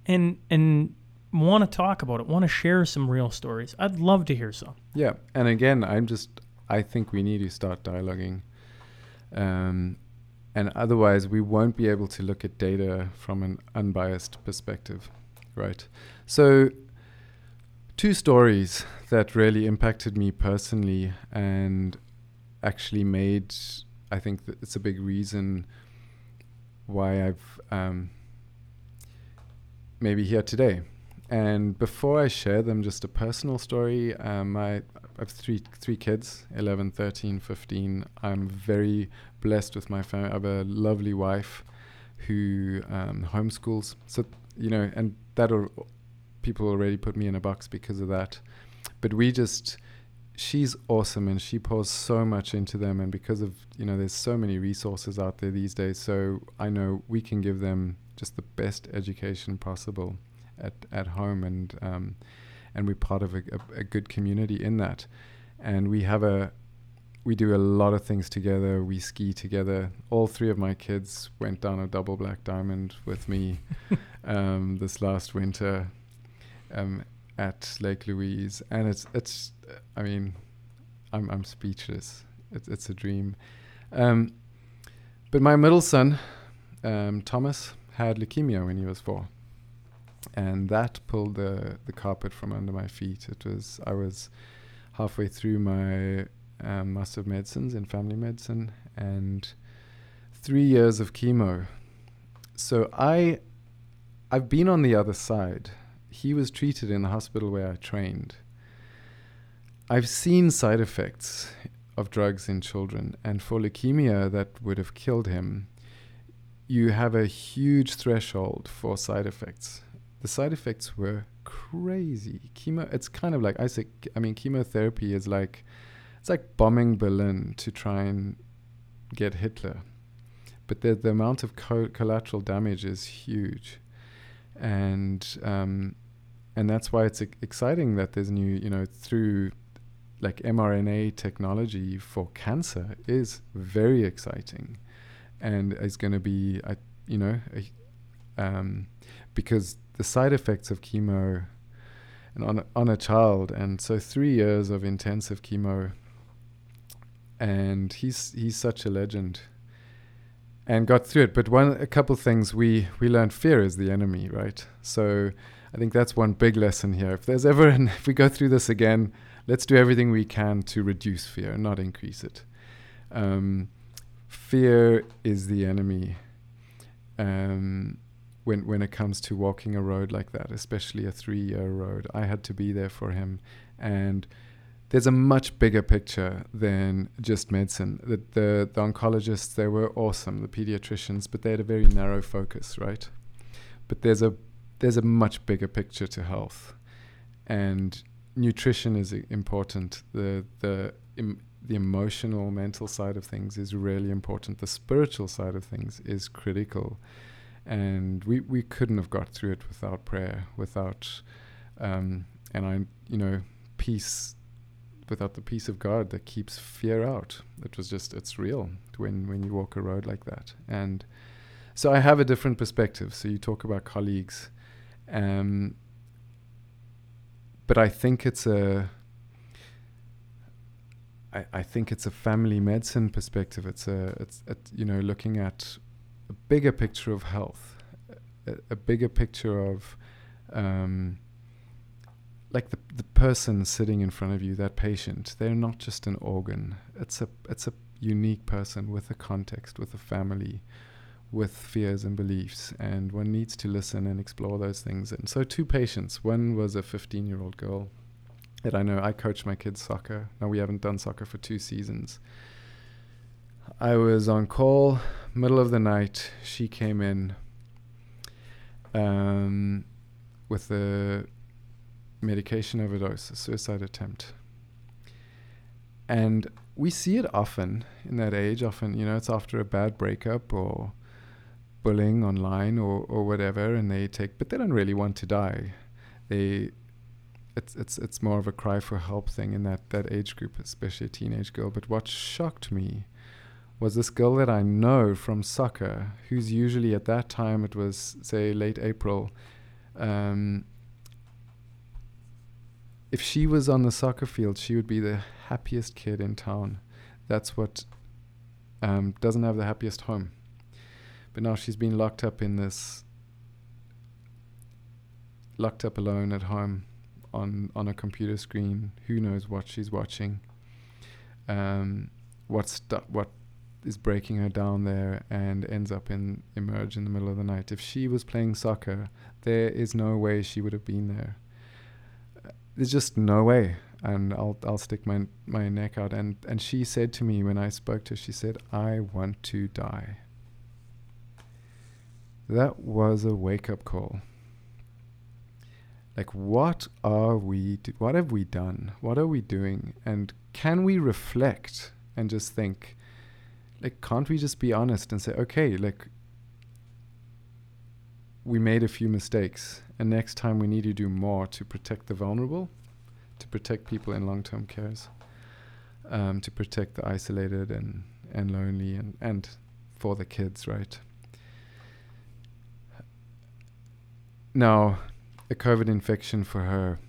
and and want to talk about it, want to share some real stories. I'd love to hear some. Yeah, and again, I'm just I think we need to start dialoguing. Um, and otherwise, we won't be able to look at data from an unbiased perspective, right? So, two stories that really impacted me personally and actually made, I think it's a big reason why I've um, maybe here today. And before I share them, just a personal story. I, I have three three kids 11 13 15 i'm very blessed with my family i have a lovely wife who um, homeschools. So you know and that people already put me in a box because of that. But we just she's awesome and she pours so much into them and because of you know there's so many resources out there these days so i know we can give them just the best education possible at at home. And um, and we're part of a, a, a good community in that. And we have a we do a lot of things together. We ski together. All three of my kids went down a double black diamond with me um, this last winter um, at Lake Louise, and it's it's. I mean, I'm I'm speechless. It's it's a dream. Um, but my middle son, um, Thomas, had leukemia when he was four, and that pulled the the carpet from under my feet. It was I was halfway through my um, Master of Medicines in Family Medicine and three years of chemo. So I I've been on the other side. He was treated in the hospital where I trained. I've seen side effects of drugs in children, and for leukemia that would have killed him, you have a huge threshold for side effects the side effects were crazy. Chemo. It's kind of like I say. I mean, chemotherapy is like it's like bombing Berlin to try and get Hitler, but the the amount of co- collateral damage is huge, and um, and that's why it's exciting that there's new you know through like mRNA technology for cancer is very exciting and is going to be, you know, a, um, because the side effects of chemo and on on a child, and so three years of intensive chemo, and he's he's such a legend, and got through it. But one a couple things we we learned: fear is the enemy, right? So I think that's one big lesson here. If there's ever an, if we go through this again, let's do everything we can to reduce fear, and not increase it. Um, fear is the enemy. Um, when when it comes to walking a road like that, especially a three-year road. I had to be there for him, and there's a much bigger picture than just medicine. The, the the oncologists they were awesome, the pediatricians, but they had a very narrow focus, right? But there's a there's a much bigger picture to health, and nutrition is important. The the Im, the emotional, mental side of things is really important. The spiritual side of things is critical and we we couldn't have got through it without prayer, without um, and I you know peace, without the peace of God that keeps fear out. It was just it's real when when you walk a road like that, and so I have a different perspective. So you talk about colleagues, um, but I think it's a I, think it's a family medicine perspective. It's a it's, it's you know looking at a bigger picture of health, a, a bigger picture of um, like the the person sitting in front of you, that patient. They're not just an organ. It's a it's a unique person with a context, with a family, with fears and beliefs, and one needs to listen and explore those things. And so, two patients. One was a 15 year old girl that I know. I coach my kids soccer. Now we haven't done soccer for two seasons. I was on call, middle of the night. She came in um, with a medication overdose, a suicide attempt. And we see it often in that age. Often, you know, it's after a bad breakup or bullying online or, or whatever, and they take, but they don't really want to die. They, it's it's it's more of a cry for help thing in that that age group, especially a teenage girl. But what shocked me was this girl that I know from soccer, who's usually at that time, it was say late April. Um, if she was on the soccer field, she would be the happiest kid in town. That's what um, doesn't have the happiest home. But now she's been locked up in this, locked up alone at home on, on a computer screen. Who knows what she's watching? Um, what's stu- what is breaking her down there and ends up in emerge in the middle of the night. If she was playing soccer, there is no way she would have been there. There's just no way. And I'll I'll stick my my neck out. And and she said to me when I spoke to her, she said, "I want to die." That was a wake up call. Like, what are we? Do- what have we done? What are we doing? And can we reflect and just think? Like can't we just be honest and say okay like we made a few mistakes and next time we need to do more to protect the vulnerable to protect people in long-term cares um, to protect the isolated and and lonely and and for the kids right? Now a covid infection for her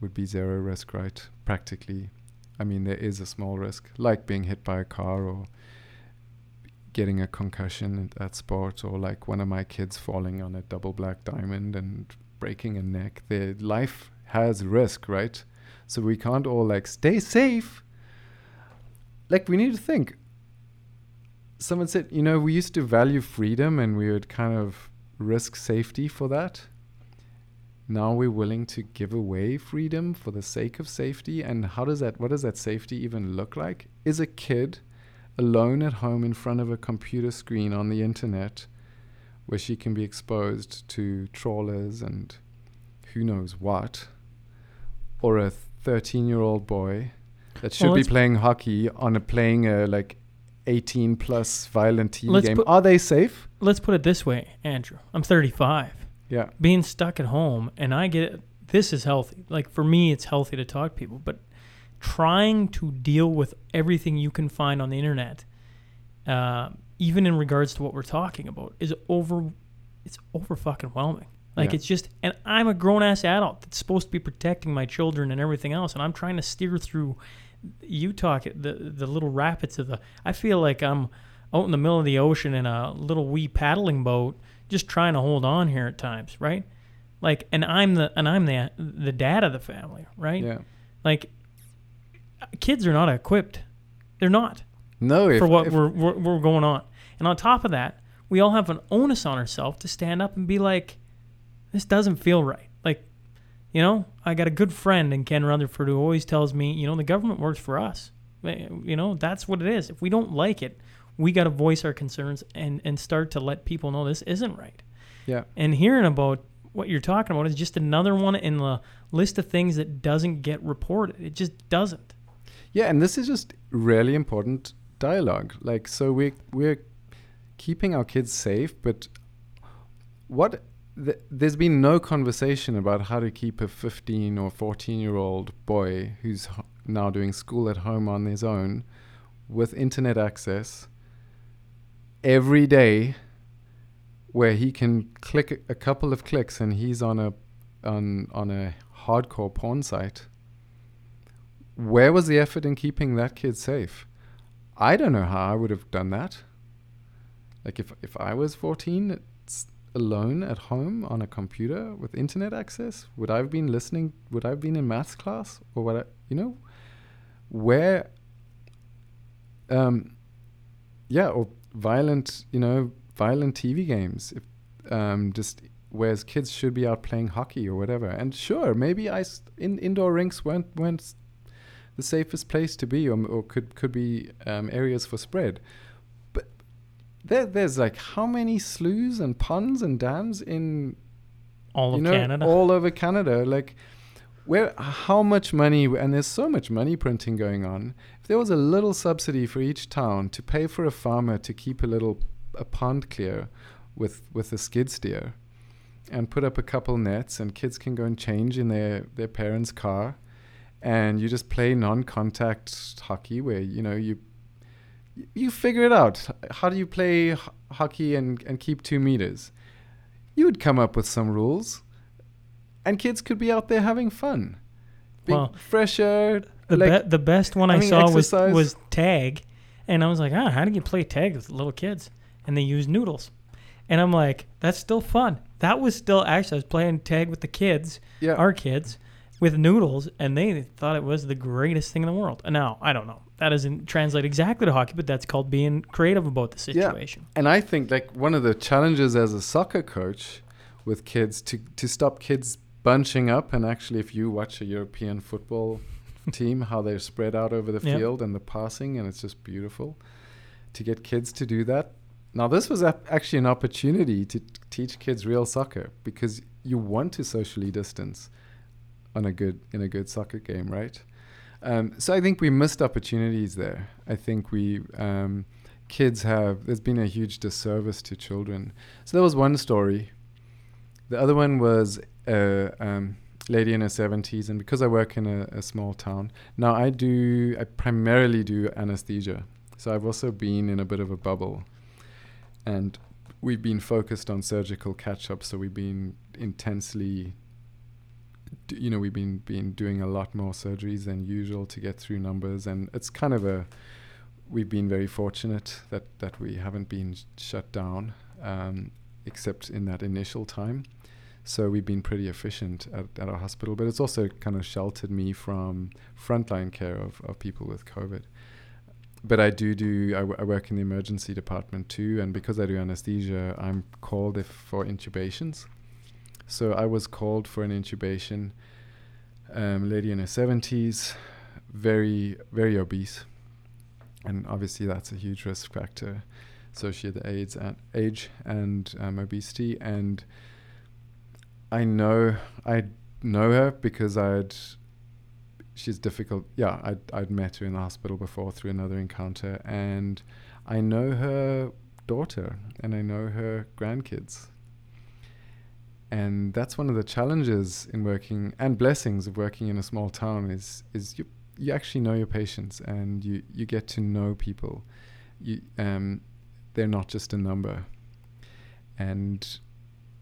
would be zero risk right? Practically. I mean there is a small risk like being hit by a car or getting a concussion at sport or like one of my kids falling on a double black diamond and breaking a neck their life has risk right? So we can't all like stay safe. Like we need to think. Someone said you know we used to value freedom and we would kind of risk safety for that. Now we're willing to give away freedom for the sake of safety. And how does that what does that safety even look like? Is a kid alone at home in front of a computer screen on the internet where she can be exposed to trawlers and who knows what, or a 13 year old boy that should Well, be playing hockey on a playing a like 18 plus violent team Let's game. put- Are they safe? Let's put it this way, Andrew. I'm 35. Yeah. Being stuck at home, and I get this is healthy. Like for me, it's healthy to talk to people, but trying to deal with everything you can find on the internet, uh, even in regards to what we're talking about, is over. It's over fucking whelming. Like Yeah. it's just, and I'm a grown ass adult that's supposed to be protecting my children and everything else, and I'm trying to steer through. You talk the the little rapids of the. I feel like I'm out in the middle of the ocean in a little wee paddling boat, just trying to hold on here at times, right? Like, and I'm the and I'm the the dad of the family, right? Yeah. Like, kids are not equipped. They're not No, if, for what if- we're, we're we're going on. And on top of that, we all have an onus on ourselves to stand up and be like, this doesn't feel right. Like, you know, I got a good friend in Ken Rutherford who always tells me, you know, the government works for us. You know, that's what it is. If we don't like it, we got to voice our concerns and and start to let people know this isn't right. yeah. And hearing about what you're talking about is just another one in the list of things that doesn't get reported. It just doesn't. Yeah, and this is just really important dialogue. Like, so we we're keeping our kids safe, but what th- there's been no conversation about how to keep a 15 or 14 year old boy who's h- now doing school at home on his own with internet access every day where he can click a couple of clicks and he's on a on on a hardcore porn site where was the effort in keeping that kid safe? I don't know how I would have done that. Like if if I was 14 it's alone at home on a computer with internet access, would I have been listening? Would I have been in maths class or what? I, you know, where? Um, yeah, or violent, you know, violent TV games. If, um, just whereas kids should be out playing hockey or whatever. And sure, maybe I in indoor rinks weren't weren't the safest place to be, or, or could could be um, areas for spread. But there, there's like how many sloughs and ponds and dams in All of know Canada. all over Canada, like. Where how much money and there's so much money printing going on. If there was a little subsidy for each town to pay for a farmer to keep a little a pond clear with with a skid steer, and put up a couple nets, and kids can go and change in their their parents' car, and you just play non-contact hockey where you know you you figure it out. How do you play h- hockey and and keep two meters? You would come up with some rules, and kids could be out there having fun. Big Well, fresh air. The, like, be- the best one I saw was exercise. was tag, and I was like, ah, how do you play tag with little kids? And they use noodles, and I'm like, that's still fun. That was still actually I was playing tag with the kids, yeah. our kids, with noodles, and they thought it was the greatest thing in the world. And now I don't know. That doesn't translate exactly to hockey, but that's called being creative about the situation. Yeah. And I think like one of the challenges as a soccer coach with kids to to stop kids bunching up and actually if you watch a European football team how they're spread out over the Yep. field and the passing and it's just beautiful to get kids to do that. Now this was actually an opportunity to t- teach kids real soccer because you want to socially distance on a good in a good soccer game, right? Um, so I think we missed opportunities there. I think we um, kids have there's been a huge disservice to children. So that was one story. The other one was a um, lady in her 70s, and because I work in a, a small town now, I do I primarily do anesthesia. So I've also been in a bit of a bubble, and we've been focused on surgical catch-up. So we've been intensely you know we've been been doing a lot more surgeries than usual to get through numbers and it's kind of a we've been very fortunate that that we haven't been sh- shut down um, except in that initial time. So we've been pretty efficient at, at our hospital but it's also kind of sheltered me from frontline care of, of people with covid. But I do do I, w- I work in the emergency department too and because I do anesthesia I'm called if for intubations so I was called for an intubation. Um, lady in her seventies, very very obese, and obviously that's a huge risk factor. So she had the AIDS and age and um, obesity, and I know I know her because I'd she's difficult. Yeah, I'd I'd met her in the hospital before through another encounter, and I know her daughter and I know her grandkids and that's one of the challenges in working and blessings of working in a small town is is you you actually know your patients and you you get to know people you um they're not just a number. And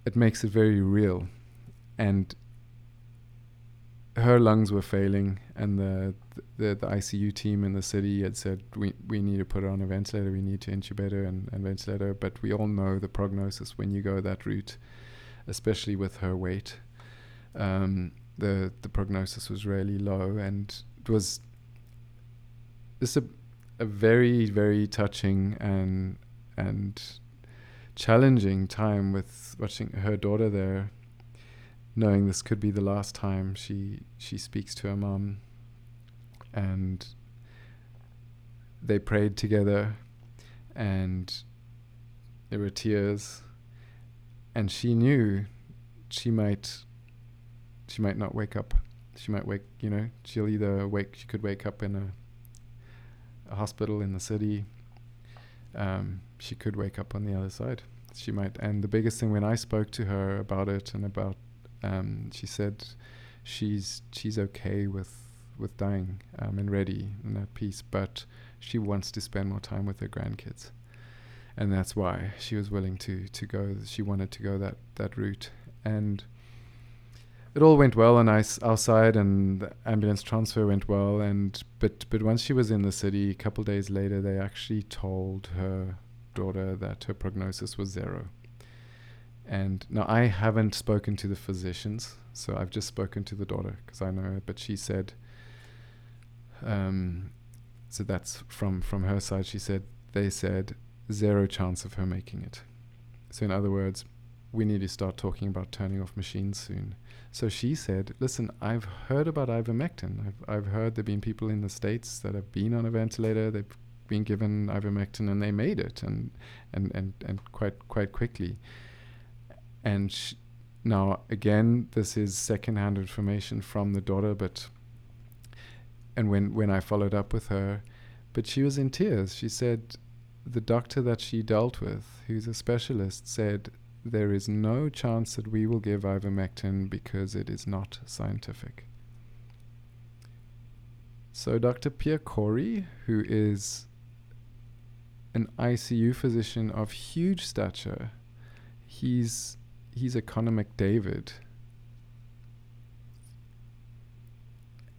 it makes it very real. And her lungs were failing, and the, the the ICU team in the city had said we we need to put her on a ventilator, we need to intubate her and, and ventilator. But we all know the prognosis when you go that route, especially with her weight. Um, the the prognosis was really low, and it was just a a very very touching and and challenging time with watching her daughter there knowing this could be the last time she she speaks to her mom and they prayed together and there were tears and she knew she might she might not wake up. She might wake you know she'll either wake she could wake up in a, a hospital in the city. Um, she could wake up on the other side. She might and the biggest thing when i spoke to her about it and about um, she said she's she's okay with with dying um, and ready in that peace, but she wants to spend more time with her grandkids, and that's why she was willing to to go. She wanted to go that that route, and it all went well on us, our side, and the ambulance transfer went well. And but but once she was in the city, a couple days later, they actually told her daughter that her prognosis was zero. And now I haven't spoken to the physicians, so I've just spoken to the daughter because I know her. But she said, um, so that's from from her side. She said they said zero chance of her making it. So in other words, we need to start talking about turning off machines soon. So she said, "Listen, I've heard about ivermectin. I've I've heard there've been people in the states that have been on a ventilator. They've been given ivermectin and they made it, and and and and quite quite quickly." and sh- now again this is secondhand information from the daughter but and when when I followed up with her but she was in tears she said the doctor that she dealt with who's a specialist said there is no chance that we will give ivermectin because it is not scientific so Dr. Pierre Kory who is an ICU physician of huge stature he's he's a Connor McDavid.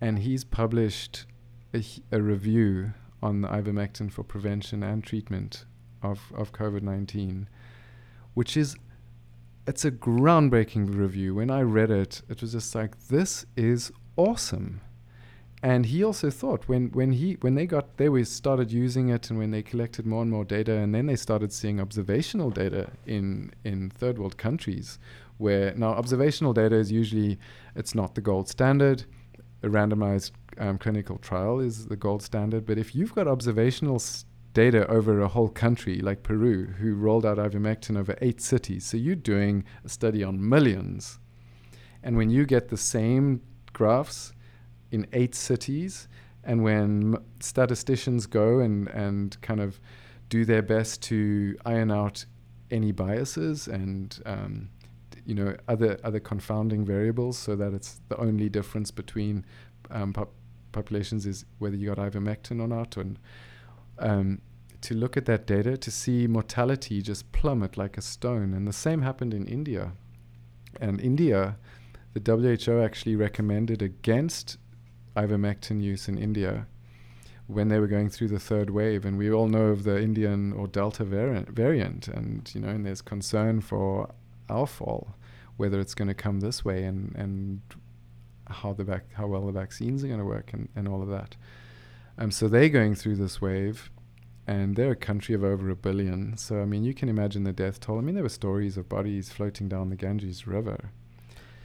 And he's published a, a review on ivermectin for prevention and treatment of, of COVID 19, which is it's a groundbreaking review. When I read it, it was just like, this is awesome. And he also thought when, when he when they got they we started using it and when they collected more and more data and then they started seeing observational data in in third world countries where now observational data is usually it's not the gold standard a randomized um, clinical trial is the gold standard but if you've got observational data over a whole country like Peru who rolled out ivermectin over eight cities so you're doing a study on millions and when you get the same graphs in eight cities. And when statisticians go and, and kind of do their best to iron out any biases and um, you know other other confounding variables, so that it's the only difference between um, pop- populations is whether you got ivermectin or not, and um, to look at that data to see mortality just plummet like a stone, and the same happened in India. And India, the WHO actually recommended against ivermectin use in India when they were going through the third wave, and we all know of the Indian or Delta variant, variant. And you know, and there's concern for our fall, whether it's going to come this way, and and how the vac- how well the vaccines are going to work, and, and all of that. Um, so they're going through this wave, and they're a country of over a billion. So I mean, you can imagine the death toll. I mean, there were stories of bodies floating down the Ganges River.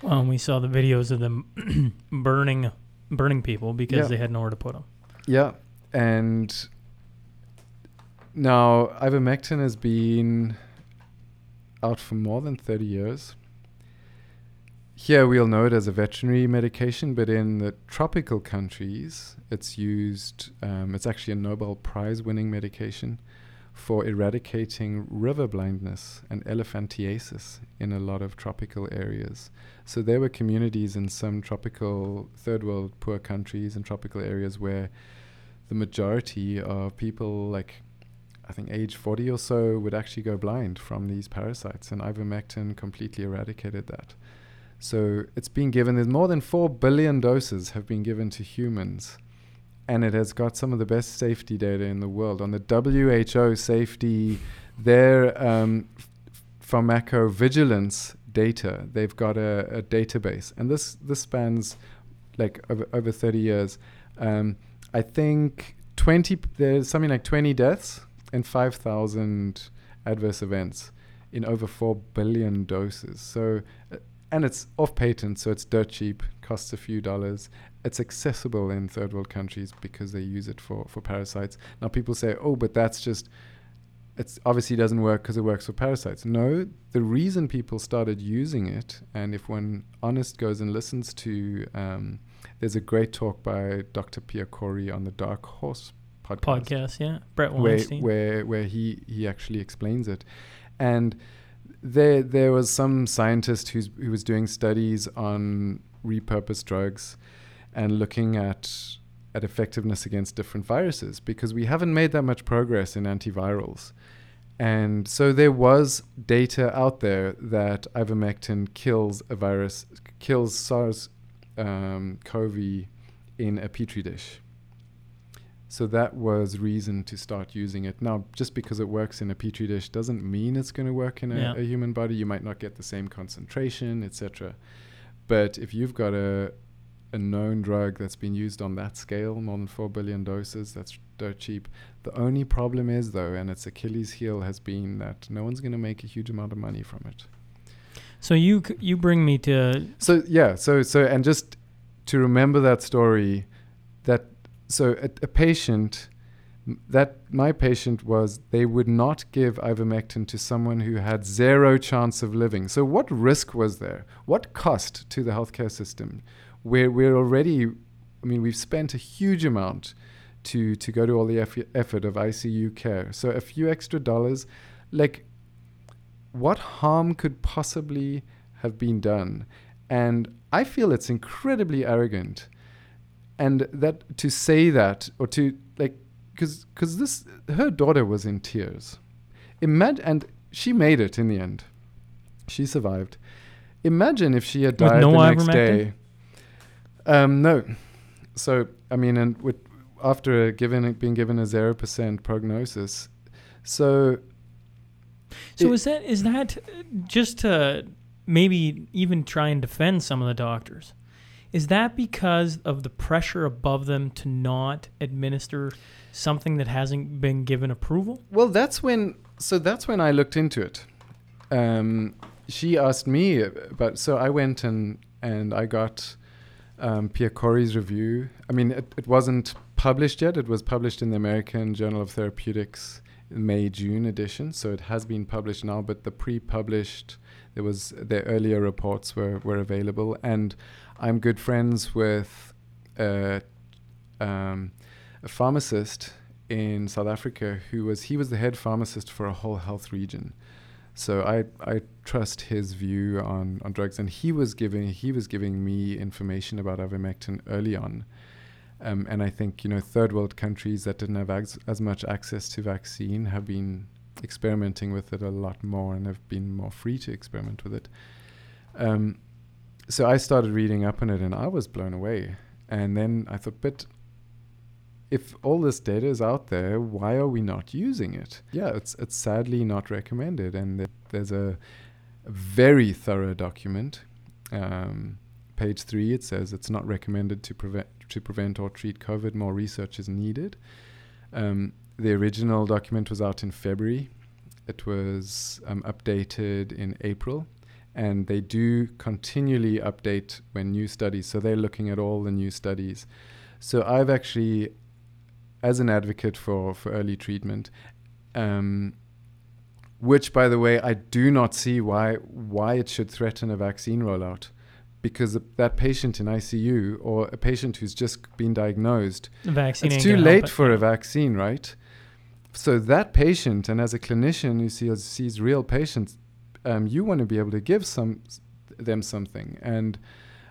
Well, and we saw the videos of them burning burning people because Yeah. they had nowhere to put them. Yeah, and now ivermectin has been out for more than 30 years. Here we'll know it as a veterinary medication, but in the tropical countries, it's used, um, it's actually a Nobel Prize winning medication for eradicating river blindness and elephantiasis in a lot of tropical areas. So there were communities in some tropical third world poor countries and tropical areas where the majority of people like I think age 40 or so would actually go blind from these parasites, and ivermectin completely eradicated that. So it's been given, there's more than 4 billion doses have been given to humans, and it has got some of the best safety data in the world. On the WHO safety, their um, pharmacovigilance data, they've got a, a, database, and this, this spans like over, over 30 years. Um, I think 20, there's something like 20 deaths and 5,000 adverse events in over 4 billion doses. So, uh, and it's off patent, so it's dirt cheap, costs a few dollars. It's accessible in third world countries because they use it for, for parasites. Now, people say, oh, but that's just, it obviously doesn't work because it works for parasites. No, the reason people started using it, and if one honest goes and listens to, um, there's a great talk by Dr. Pierre Kory on the Dark Horse podcast. Podcast, yeah. Bret where, where where he he actually explains it, and there there was some scientist who's who was doing studies on repurposed drugs, and looking at at effectiveness against different viruses because we haven't made that much progress in antivirals. And so there was data out there that ivermectin kills a virus, kills SARS um, CoV in a petri dish. So that was reason to start using it. Now, just because it works in a petri dish doesn't mean it's going to work in a, Yeah. a human body. You might not get the same concentration, etc. But if you've got a a known drug that's been used on that scale, more than four billion doses, that's dirt cheap. The only problem is though, and its Achilles heel has been that no one's going to make a huge amount of money from it. so you c- you bring me to So yeah, so so and just to remember that story, that so a, a patient, that my patient was they would not give ivermectin to someone who had zero chance of living. So what risk was there? What cost to the healthcare system? Where we're already, I mean, we've spent a huge amount to to go to all the eff- effort of ICU care. So a few extra dollars, like what harm could possibly have been done? And I feel it's incredibly arrogant. And that to say that or to like because because this her daughter was in tears. Imagine and she made it in the end. She survived. Imagine if she had died no the next day. Um, no. So I mean, and with after given being given a zero percent prognosis, so So is that is that just to maybe even try and defend some of the doctors? Is that because of the pressure above them to not administer something that hasn't been given approval? Well, that's when. So that's when I looked into it. Um, she asked me but So I went and and I got um, Pierre Kory's review. I mean, it, it wasn't published yet. It was published in the American Journal of Therapeutics May June edition. So it has been published now. But the pre-published, there was the earlier reports were were available, and I'm good friends with. Uh, um, a pharmacist in South Africa who was he was the head pharmacist for a whole health region. So I I trust his view on, on drugs, and he was giving he was giving me information about ivermectin early on, um, and I think you know third world countries that didn't have as, as much access to vaccine have been experimenting with it a lot more and have been more free to experiment with it. Um, so I started reading up on it, and I was blown away. And then I thought, but if all this data is out there, why are we not using it? Yeah, it's it's sadly not recommended, and there's a, very thorough document. Um, page three, it says it's not recommended to prevent to prevent or treat COVID. More research is needed. Um, the original document was out in February. It was um, updated in April, and they do continually update when new studies. So they're looking at all the new studies. So I've actually, as an advocate for for early treatment, um, which by the way I do not see why why it should threaten a vaccine rollout, because that patient in ICU or a patient who's just been diagnosed vaccine it's too late for a vaccine, right? So that patient, and as a clinician who sees sees real patients, um, you want to be able to give some them something, and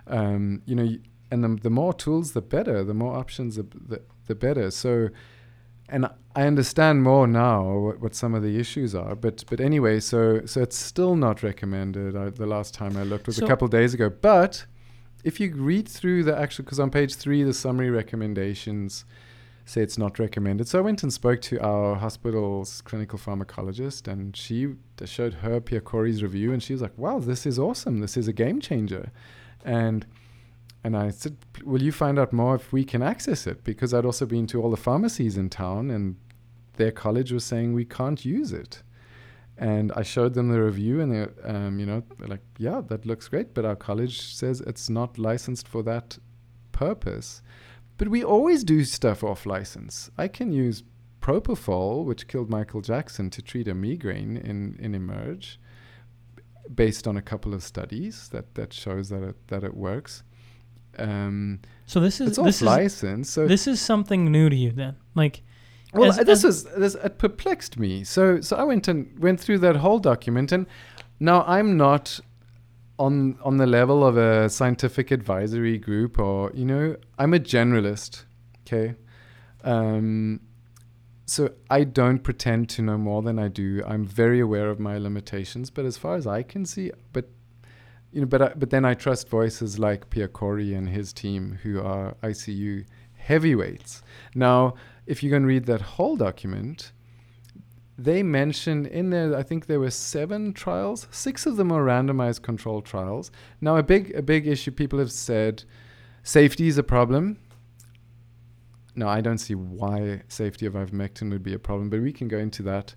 um, you know, and the, the more tools, the better. The more options, the, the the better. So and I understand more now what, what some of the issues are. But but anyway, so so it's still not recommended. I, the last time I looked was So- a couple of days ago. But if you read through the actual, because on page three the summary recommendations say it's not recommended. So I went and spoke to our hospital's clinical pharmacologist, and she showed her Pierre Kory's review, and she was like, "Wow, this is awesome! This is a game changer," and and I said, "Will you find out more if we can access it?" Because I'd also been to all the pharmacies in town, and their college was saying we can't use it. And I showed them the review, and they, um, you know, they're like, "Yeah, that looks great," but our college says it's not licensed for that purpose. But we always do stuff off license. I can use propofol, which killed Michael Jackson, to treat a migraine in, in Emerge, based on a couple of studies that, that shows that it, that it works. Um, So this is it's off this is license. So this is something new to you then. Like well, as- this as- was this it perplexed me. So so I went and went through that whole document, and now I'm not on on the level of a scientific advisory group, or you know, I'm a generalist. Okay, um, so I don't pretend to know more than I do. I'm very aware of my limitations, but as far as I can see, but you know, but I, but then I trust voices like Pierre Kory and his team, who are ICU heavyweights. Now, if you can read that whole document, they mention in there, I think there were seven trials. Six of them are randomized controlled trials. Now, a big a big issue people have said, safety is a problem. No, I don't see why safety of ivermectin would be a problem, but we can go into that.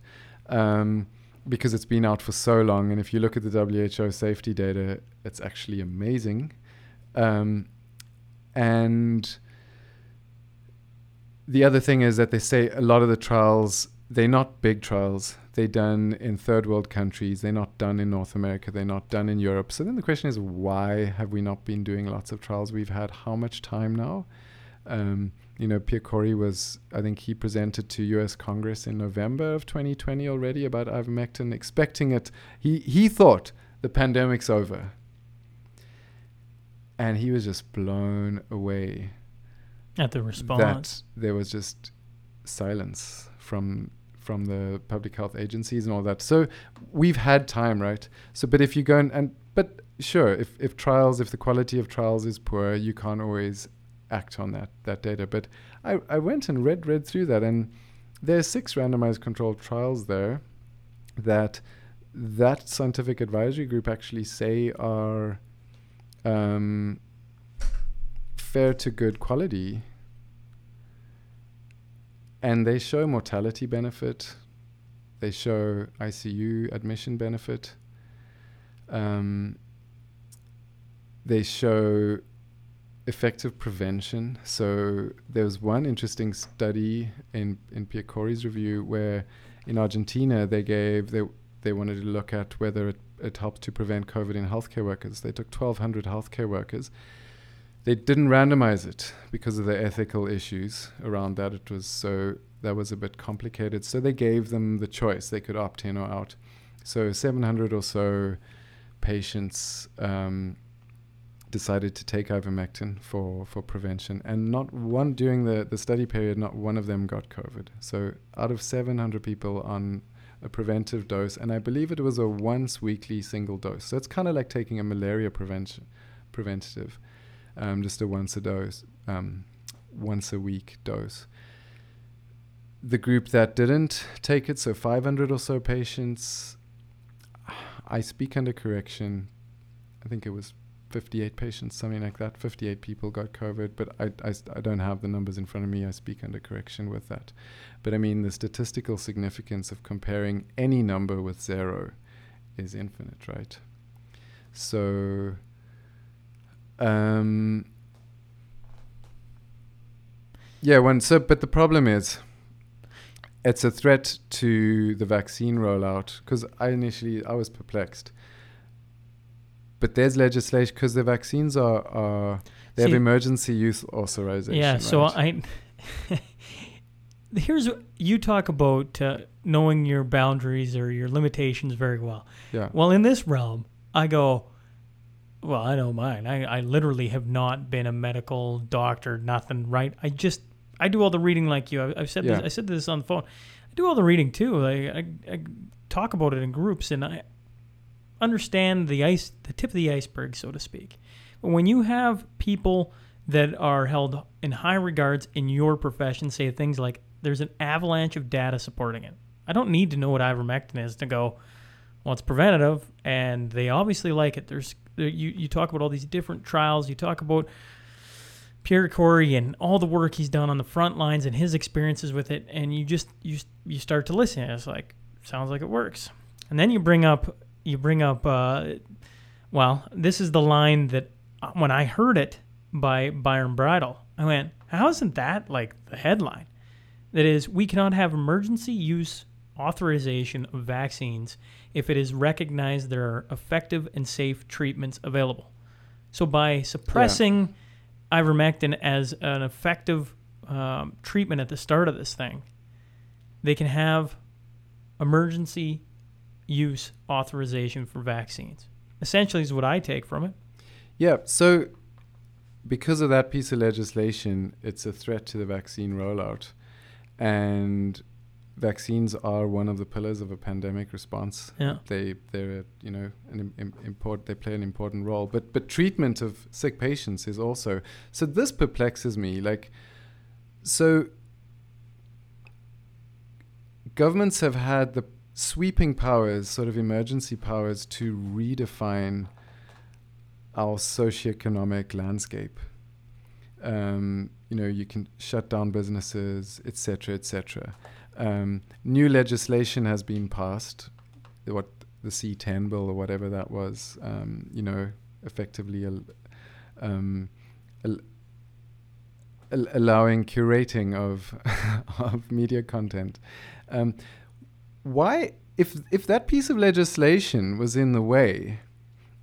Um, because it's been out for so long, and if you look at the WHO safety data, it's actually amazing. Um, and the other thing is that they say a lot of the trials they're not big trials. They're done in third world countries. They're not done in North America. They're not done in Europe. So then the question is, why have we not been doing lots of trials? We've had how much time now? Um, you know, Pierre Kory was, I think he presented to US Congress in November of 2020 already about ivermectin, expecting it. He, he thought the pandemic's over. And he was just blown away at the response. that there was just silence from from the public health agencies and all that. So we've had time, right? So, but if you go and, and but sure, if if trials, if the quality of trials is poor, you can't always act on that that data. But I I went and read read through that, and there are six randomized controlled trials there that that scientific advisory group actually say are um, fair to good quality and they show mortality benefit they show icu admission benefit um, they show effective prevention so there was one interesting study in in Pierre Kory's review where in Argentina they gave they they wanted to look at whether it, it helped to prevent COVID in healthcare workers. They took 1,200 healthcare workers. They didn't randomize it because of the ethical issues around that. It was so that was a bit complicated. So they gave them the choice; they could opt in or out. So 700 or so patients um, decided to take ivermectin for, for prevention, and not one during the, the study period, not one of them got COVID. So out of 700 people on a preventive dose, and I believe it was a once weekly single dose. So it's kind of like taking a malaria prevention preventative, um, just a once a dose, um, once a week dose. The group that didn't take it, so 500 or so patients, I speak under correction. I think it was 58 patients, something like that. 58 people got COVID, but I, I, I don't have the numbers in front of me. I speak under correction with that. But I mean, the statistical significance of comparing any number with zero is infinite, right? So, um, yeah, one. So, but the problem is, it's a threat to the vaccine rollout because I initially I was perplexed. But there's legislation because the vaccines are, are they have emergency use authorization. Yeah, so? I here's what- you talk about uh, knowing your boundaries or your limitations very well. yeah. Well, in this realm, I go, well, I know mine. I, I literally have not been a medical doctor, nothing, right? I just, I do all the reading like you. I, I've said Yeah. this. I said this on the phone. I do all the reading too. Like, I, I talk about it in groups, and I understand the ice, the tip of the iceberg, so to speak. But when you have people that are held in high regards in your profession say things like, "There's an avalanche of data supporting it," I don't need to know what ivermectin is to go. Well, it's preventative, and they obviously like it. There's there, you you talk about all these different trials. You talk about Pierre Kory and all the work he's done on the front lines and his experiences with it, and you just you you start to listen. And it's like sounds like it works, and then you bring up you bring up uh, well, this is the line that uh, when I heard it by Byron Bridle, I went, how isn't that like the headline? That is, we cannot have emergency use authorization of vaccines if it is recognized there are effective and safe treatments available. So by suppressing ivermectin as an effective um, treatment at the start of this thing, they can have emergency use authorization for vaccines. Essentially, is what I take from it. Yeah. So, because of that piece of legislation, it's a threat to the vaccine rollout, and vaccines are one of the pillars of a pandemic response. Yeah. They they're you know an im- im- import they play an important role. But but treatment of sick patients is also so. This perplexes me. Like, so governments have had the sweeping powers, sort of emergency powers, to redefine our socioeconomic landscape. Um, you know, you can shut down businesses, etc., etc. Um, new legislation has been passed, what the C10 bill or whatever that was. Um, you know, effectively al- um, al- al- allowing curating of of media content. Um, why, if if that piece of legislation was in the way,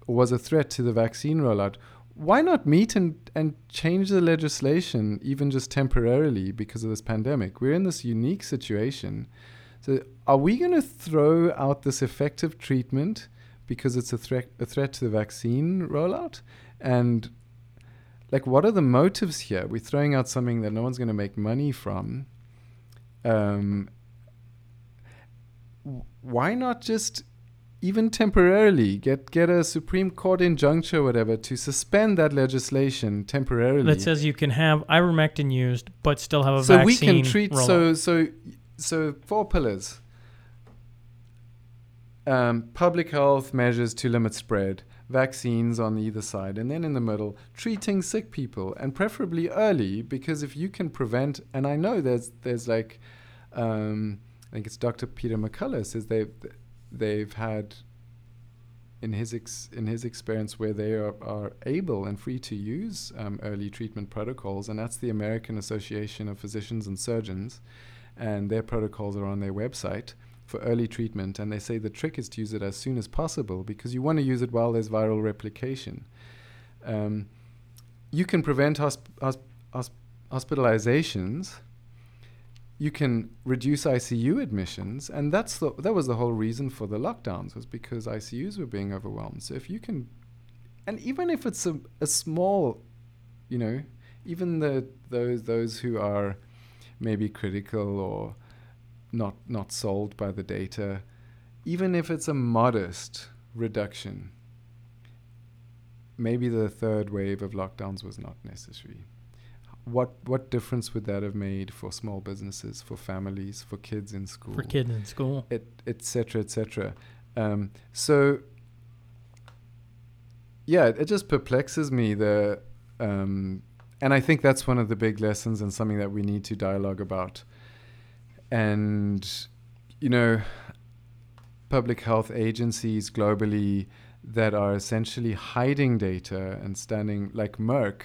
or was a threat to the vaccine rollout, why not meet and, and change the legislation even just temporarily because of this pandemic? We're in this unique situation. So are we going to throw out this effective treatment because it's a threat a threat to the vaccine rollout? And like what are the motives here? We're throwing out something that no one's going to make money from. Um, why not just even temporarily get get a Supreme Court injunction or whatever to suspend that legislation temporarily. That says you can have ivermectin used, but still have a so vaccine. So we can treat so so so four pillars. Um, public health measures to limit spread, vaccines on either side, and then in the middle, treating sick people, and preferably early, because if you can prevent, and I know there's there's like, um, I think it's Dr. Peter McCullough says they've they've had in his ex- in his experience where they are, are able and free to use um, early treatment protocols, and that's the American Association of Physicians and Surgeons, and their protocols are on their website for early treatment, and they say the trick is to use it as soon as possible because you want to use it while there's viral replication. Um, you can prevent hosp- hosp- hosp- hospitalizations. You can reduce ICU admissions, and that's the, that was the whole reason for the lockdowns was because ICUs were being overwhelmed. So if you can, and even if it's a, a small, you know, even the those those who are maybe critical or not not sold by the data, even if it's a modest reduction, maybe the third wave of lockdowns was not necessary. What what difference would that have made for small businesses, for families, for kids in school, for kids in school. et et cetera, et cetera. Um, so yeah, it, it just perplexes me the um, and I think that's one of the big lessons and something that we need to dialogue about. And you know, public health agencies globally that are essentially hiding data and standing like Merck,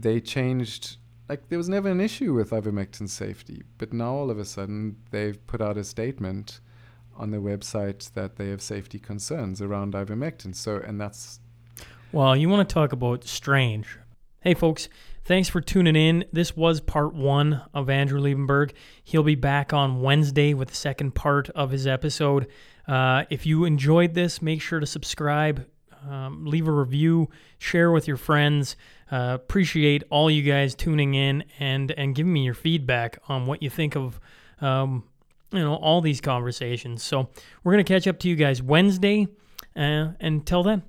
they changed like there was never an issue with ivermectin safety, but now all of a sudden they've put out a statement on their website that they have safety concerns around ivermectin. So, and that's Well, you want to talk about strange. Hey, folks, thanks for tuning in. This was part one of Andrew Liebenberg. He'll be back on Wednesday with the second part of his episode. Uh, if you enjoyed this, make sure to subscribe. Um, leave a review, share with your friends. Uh, appreciate all you guys tuning in and and giving me your feedback on what you think of um, you know all these conversations. So we're gonna catch up to you guys Wednesday. Uh, until then,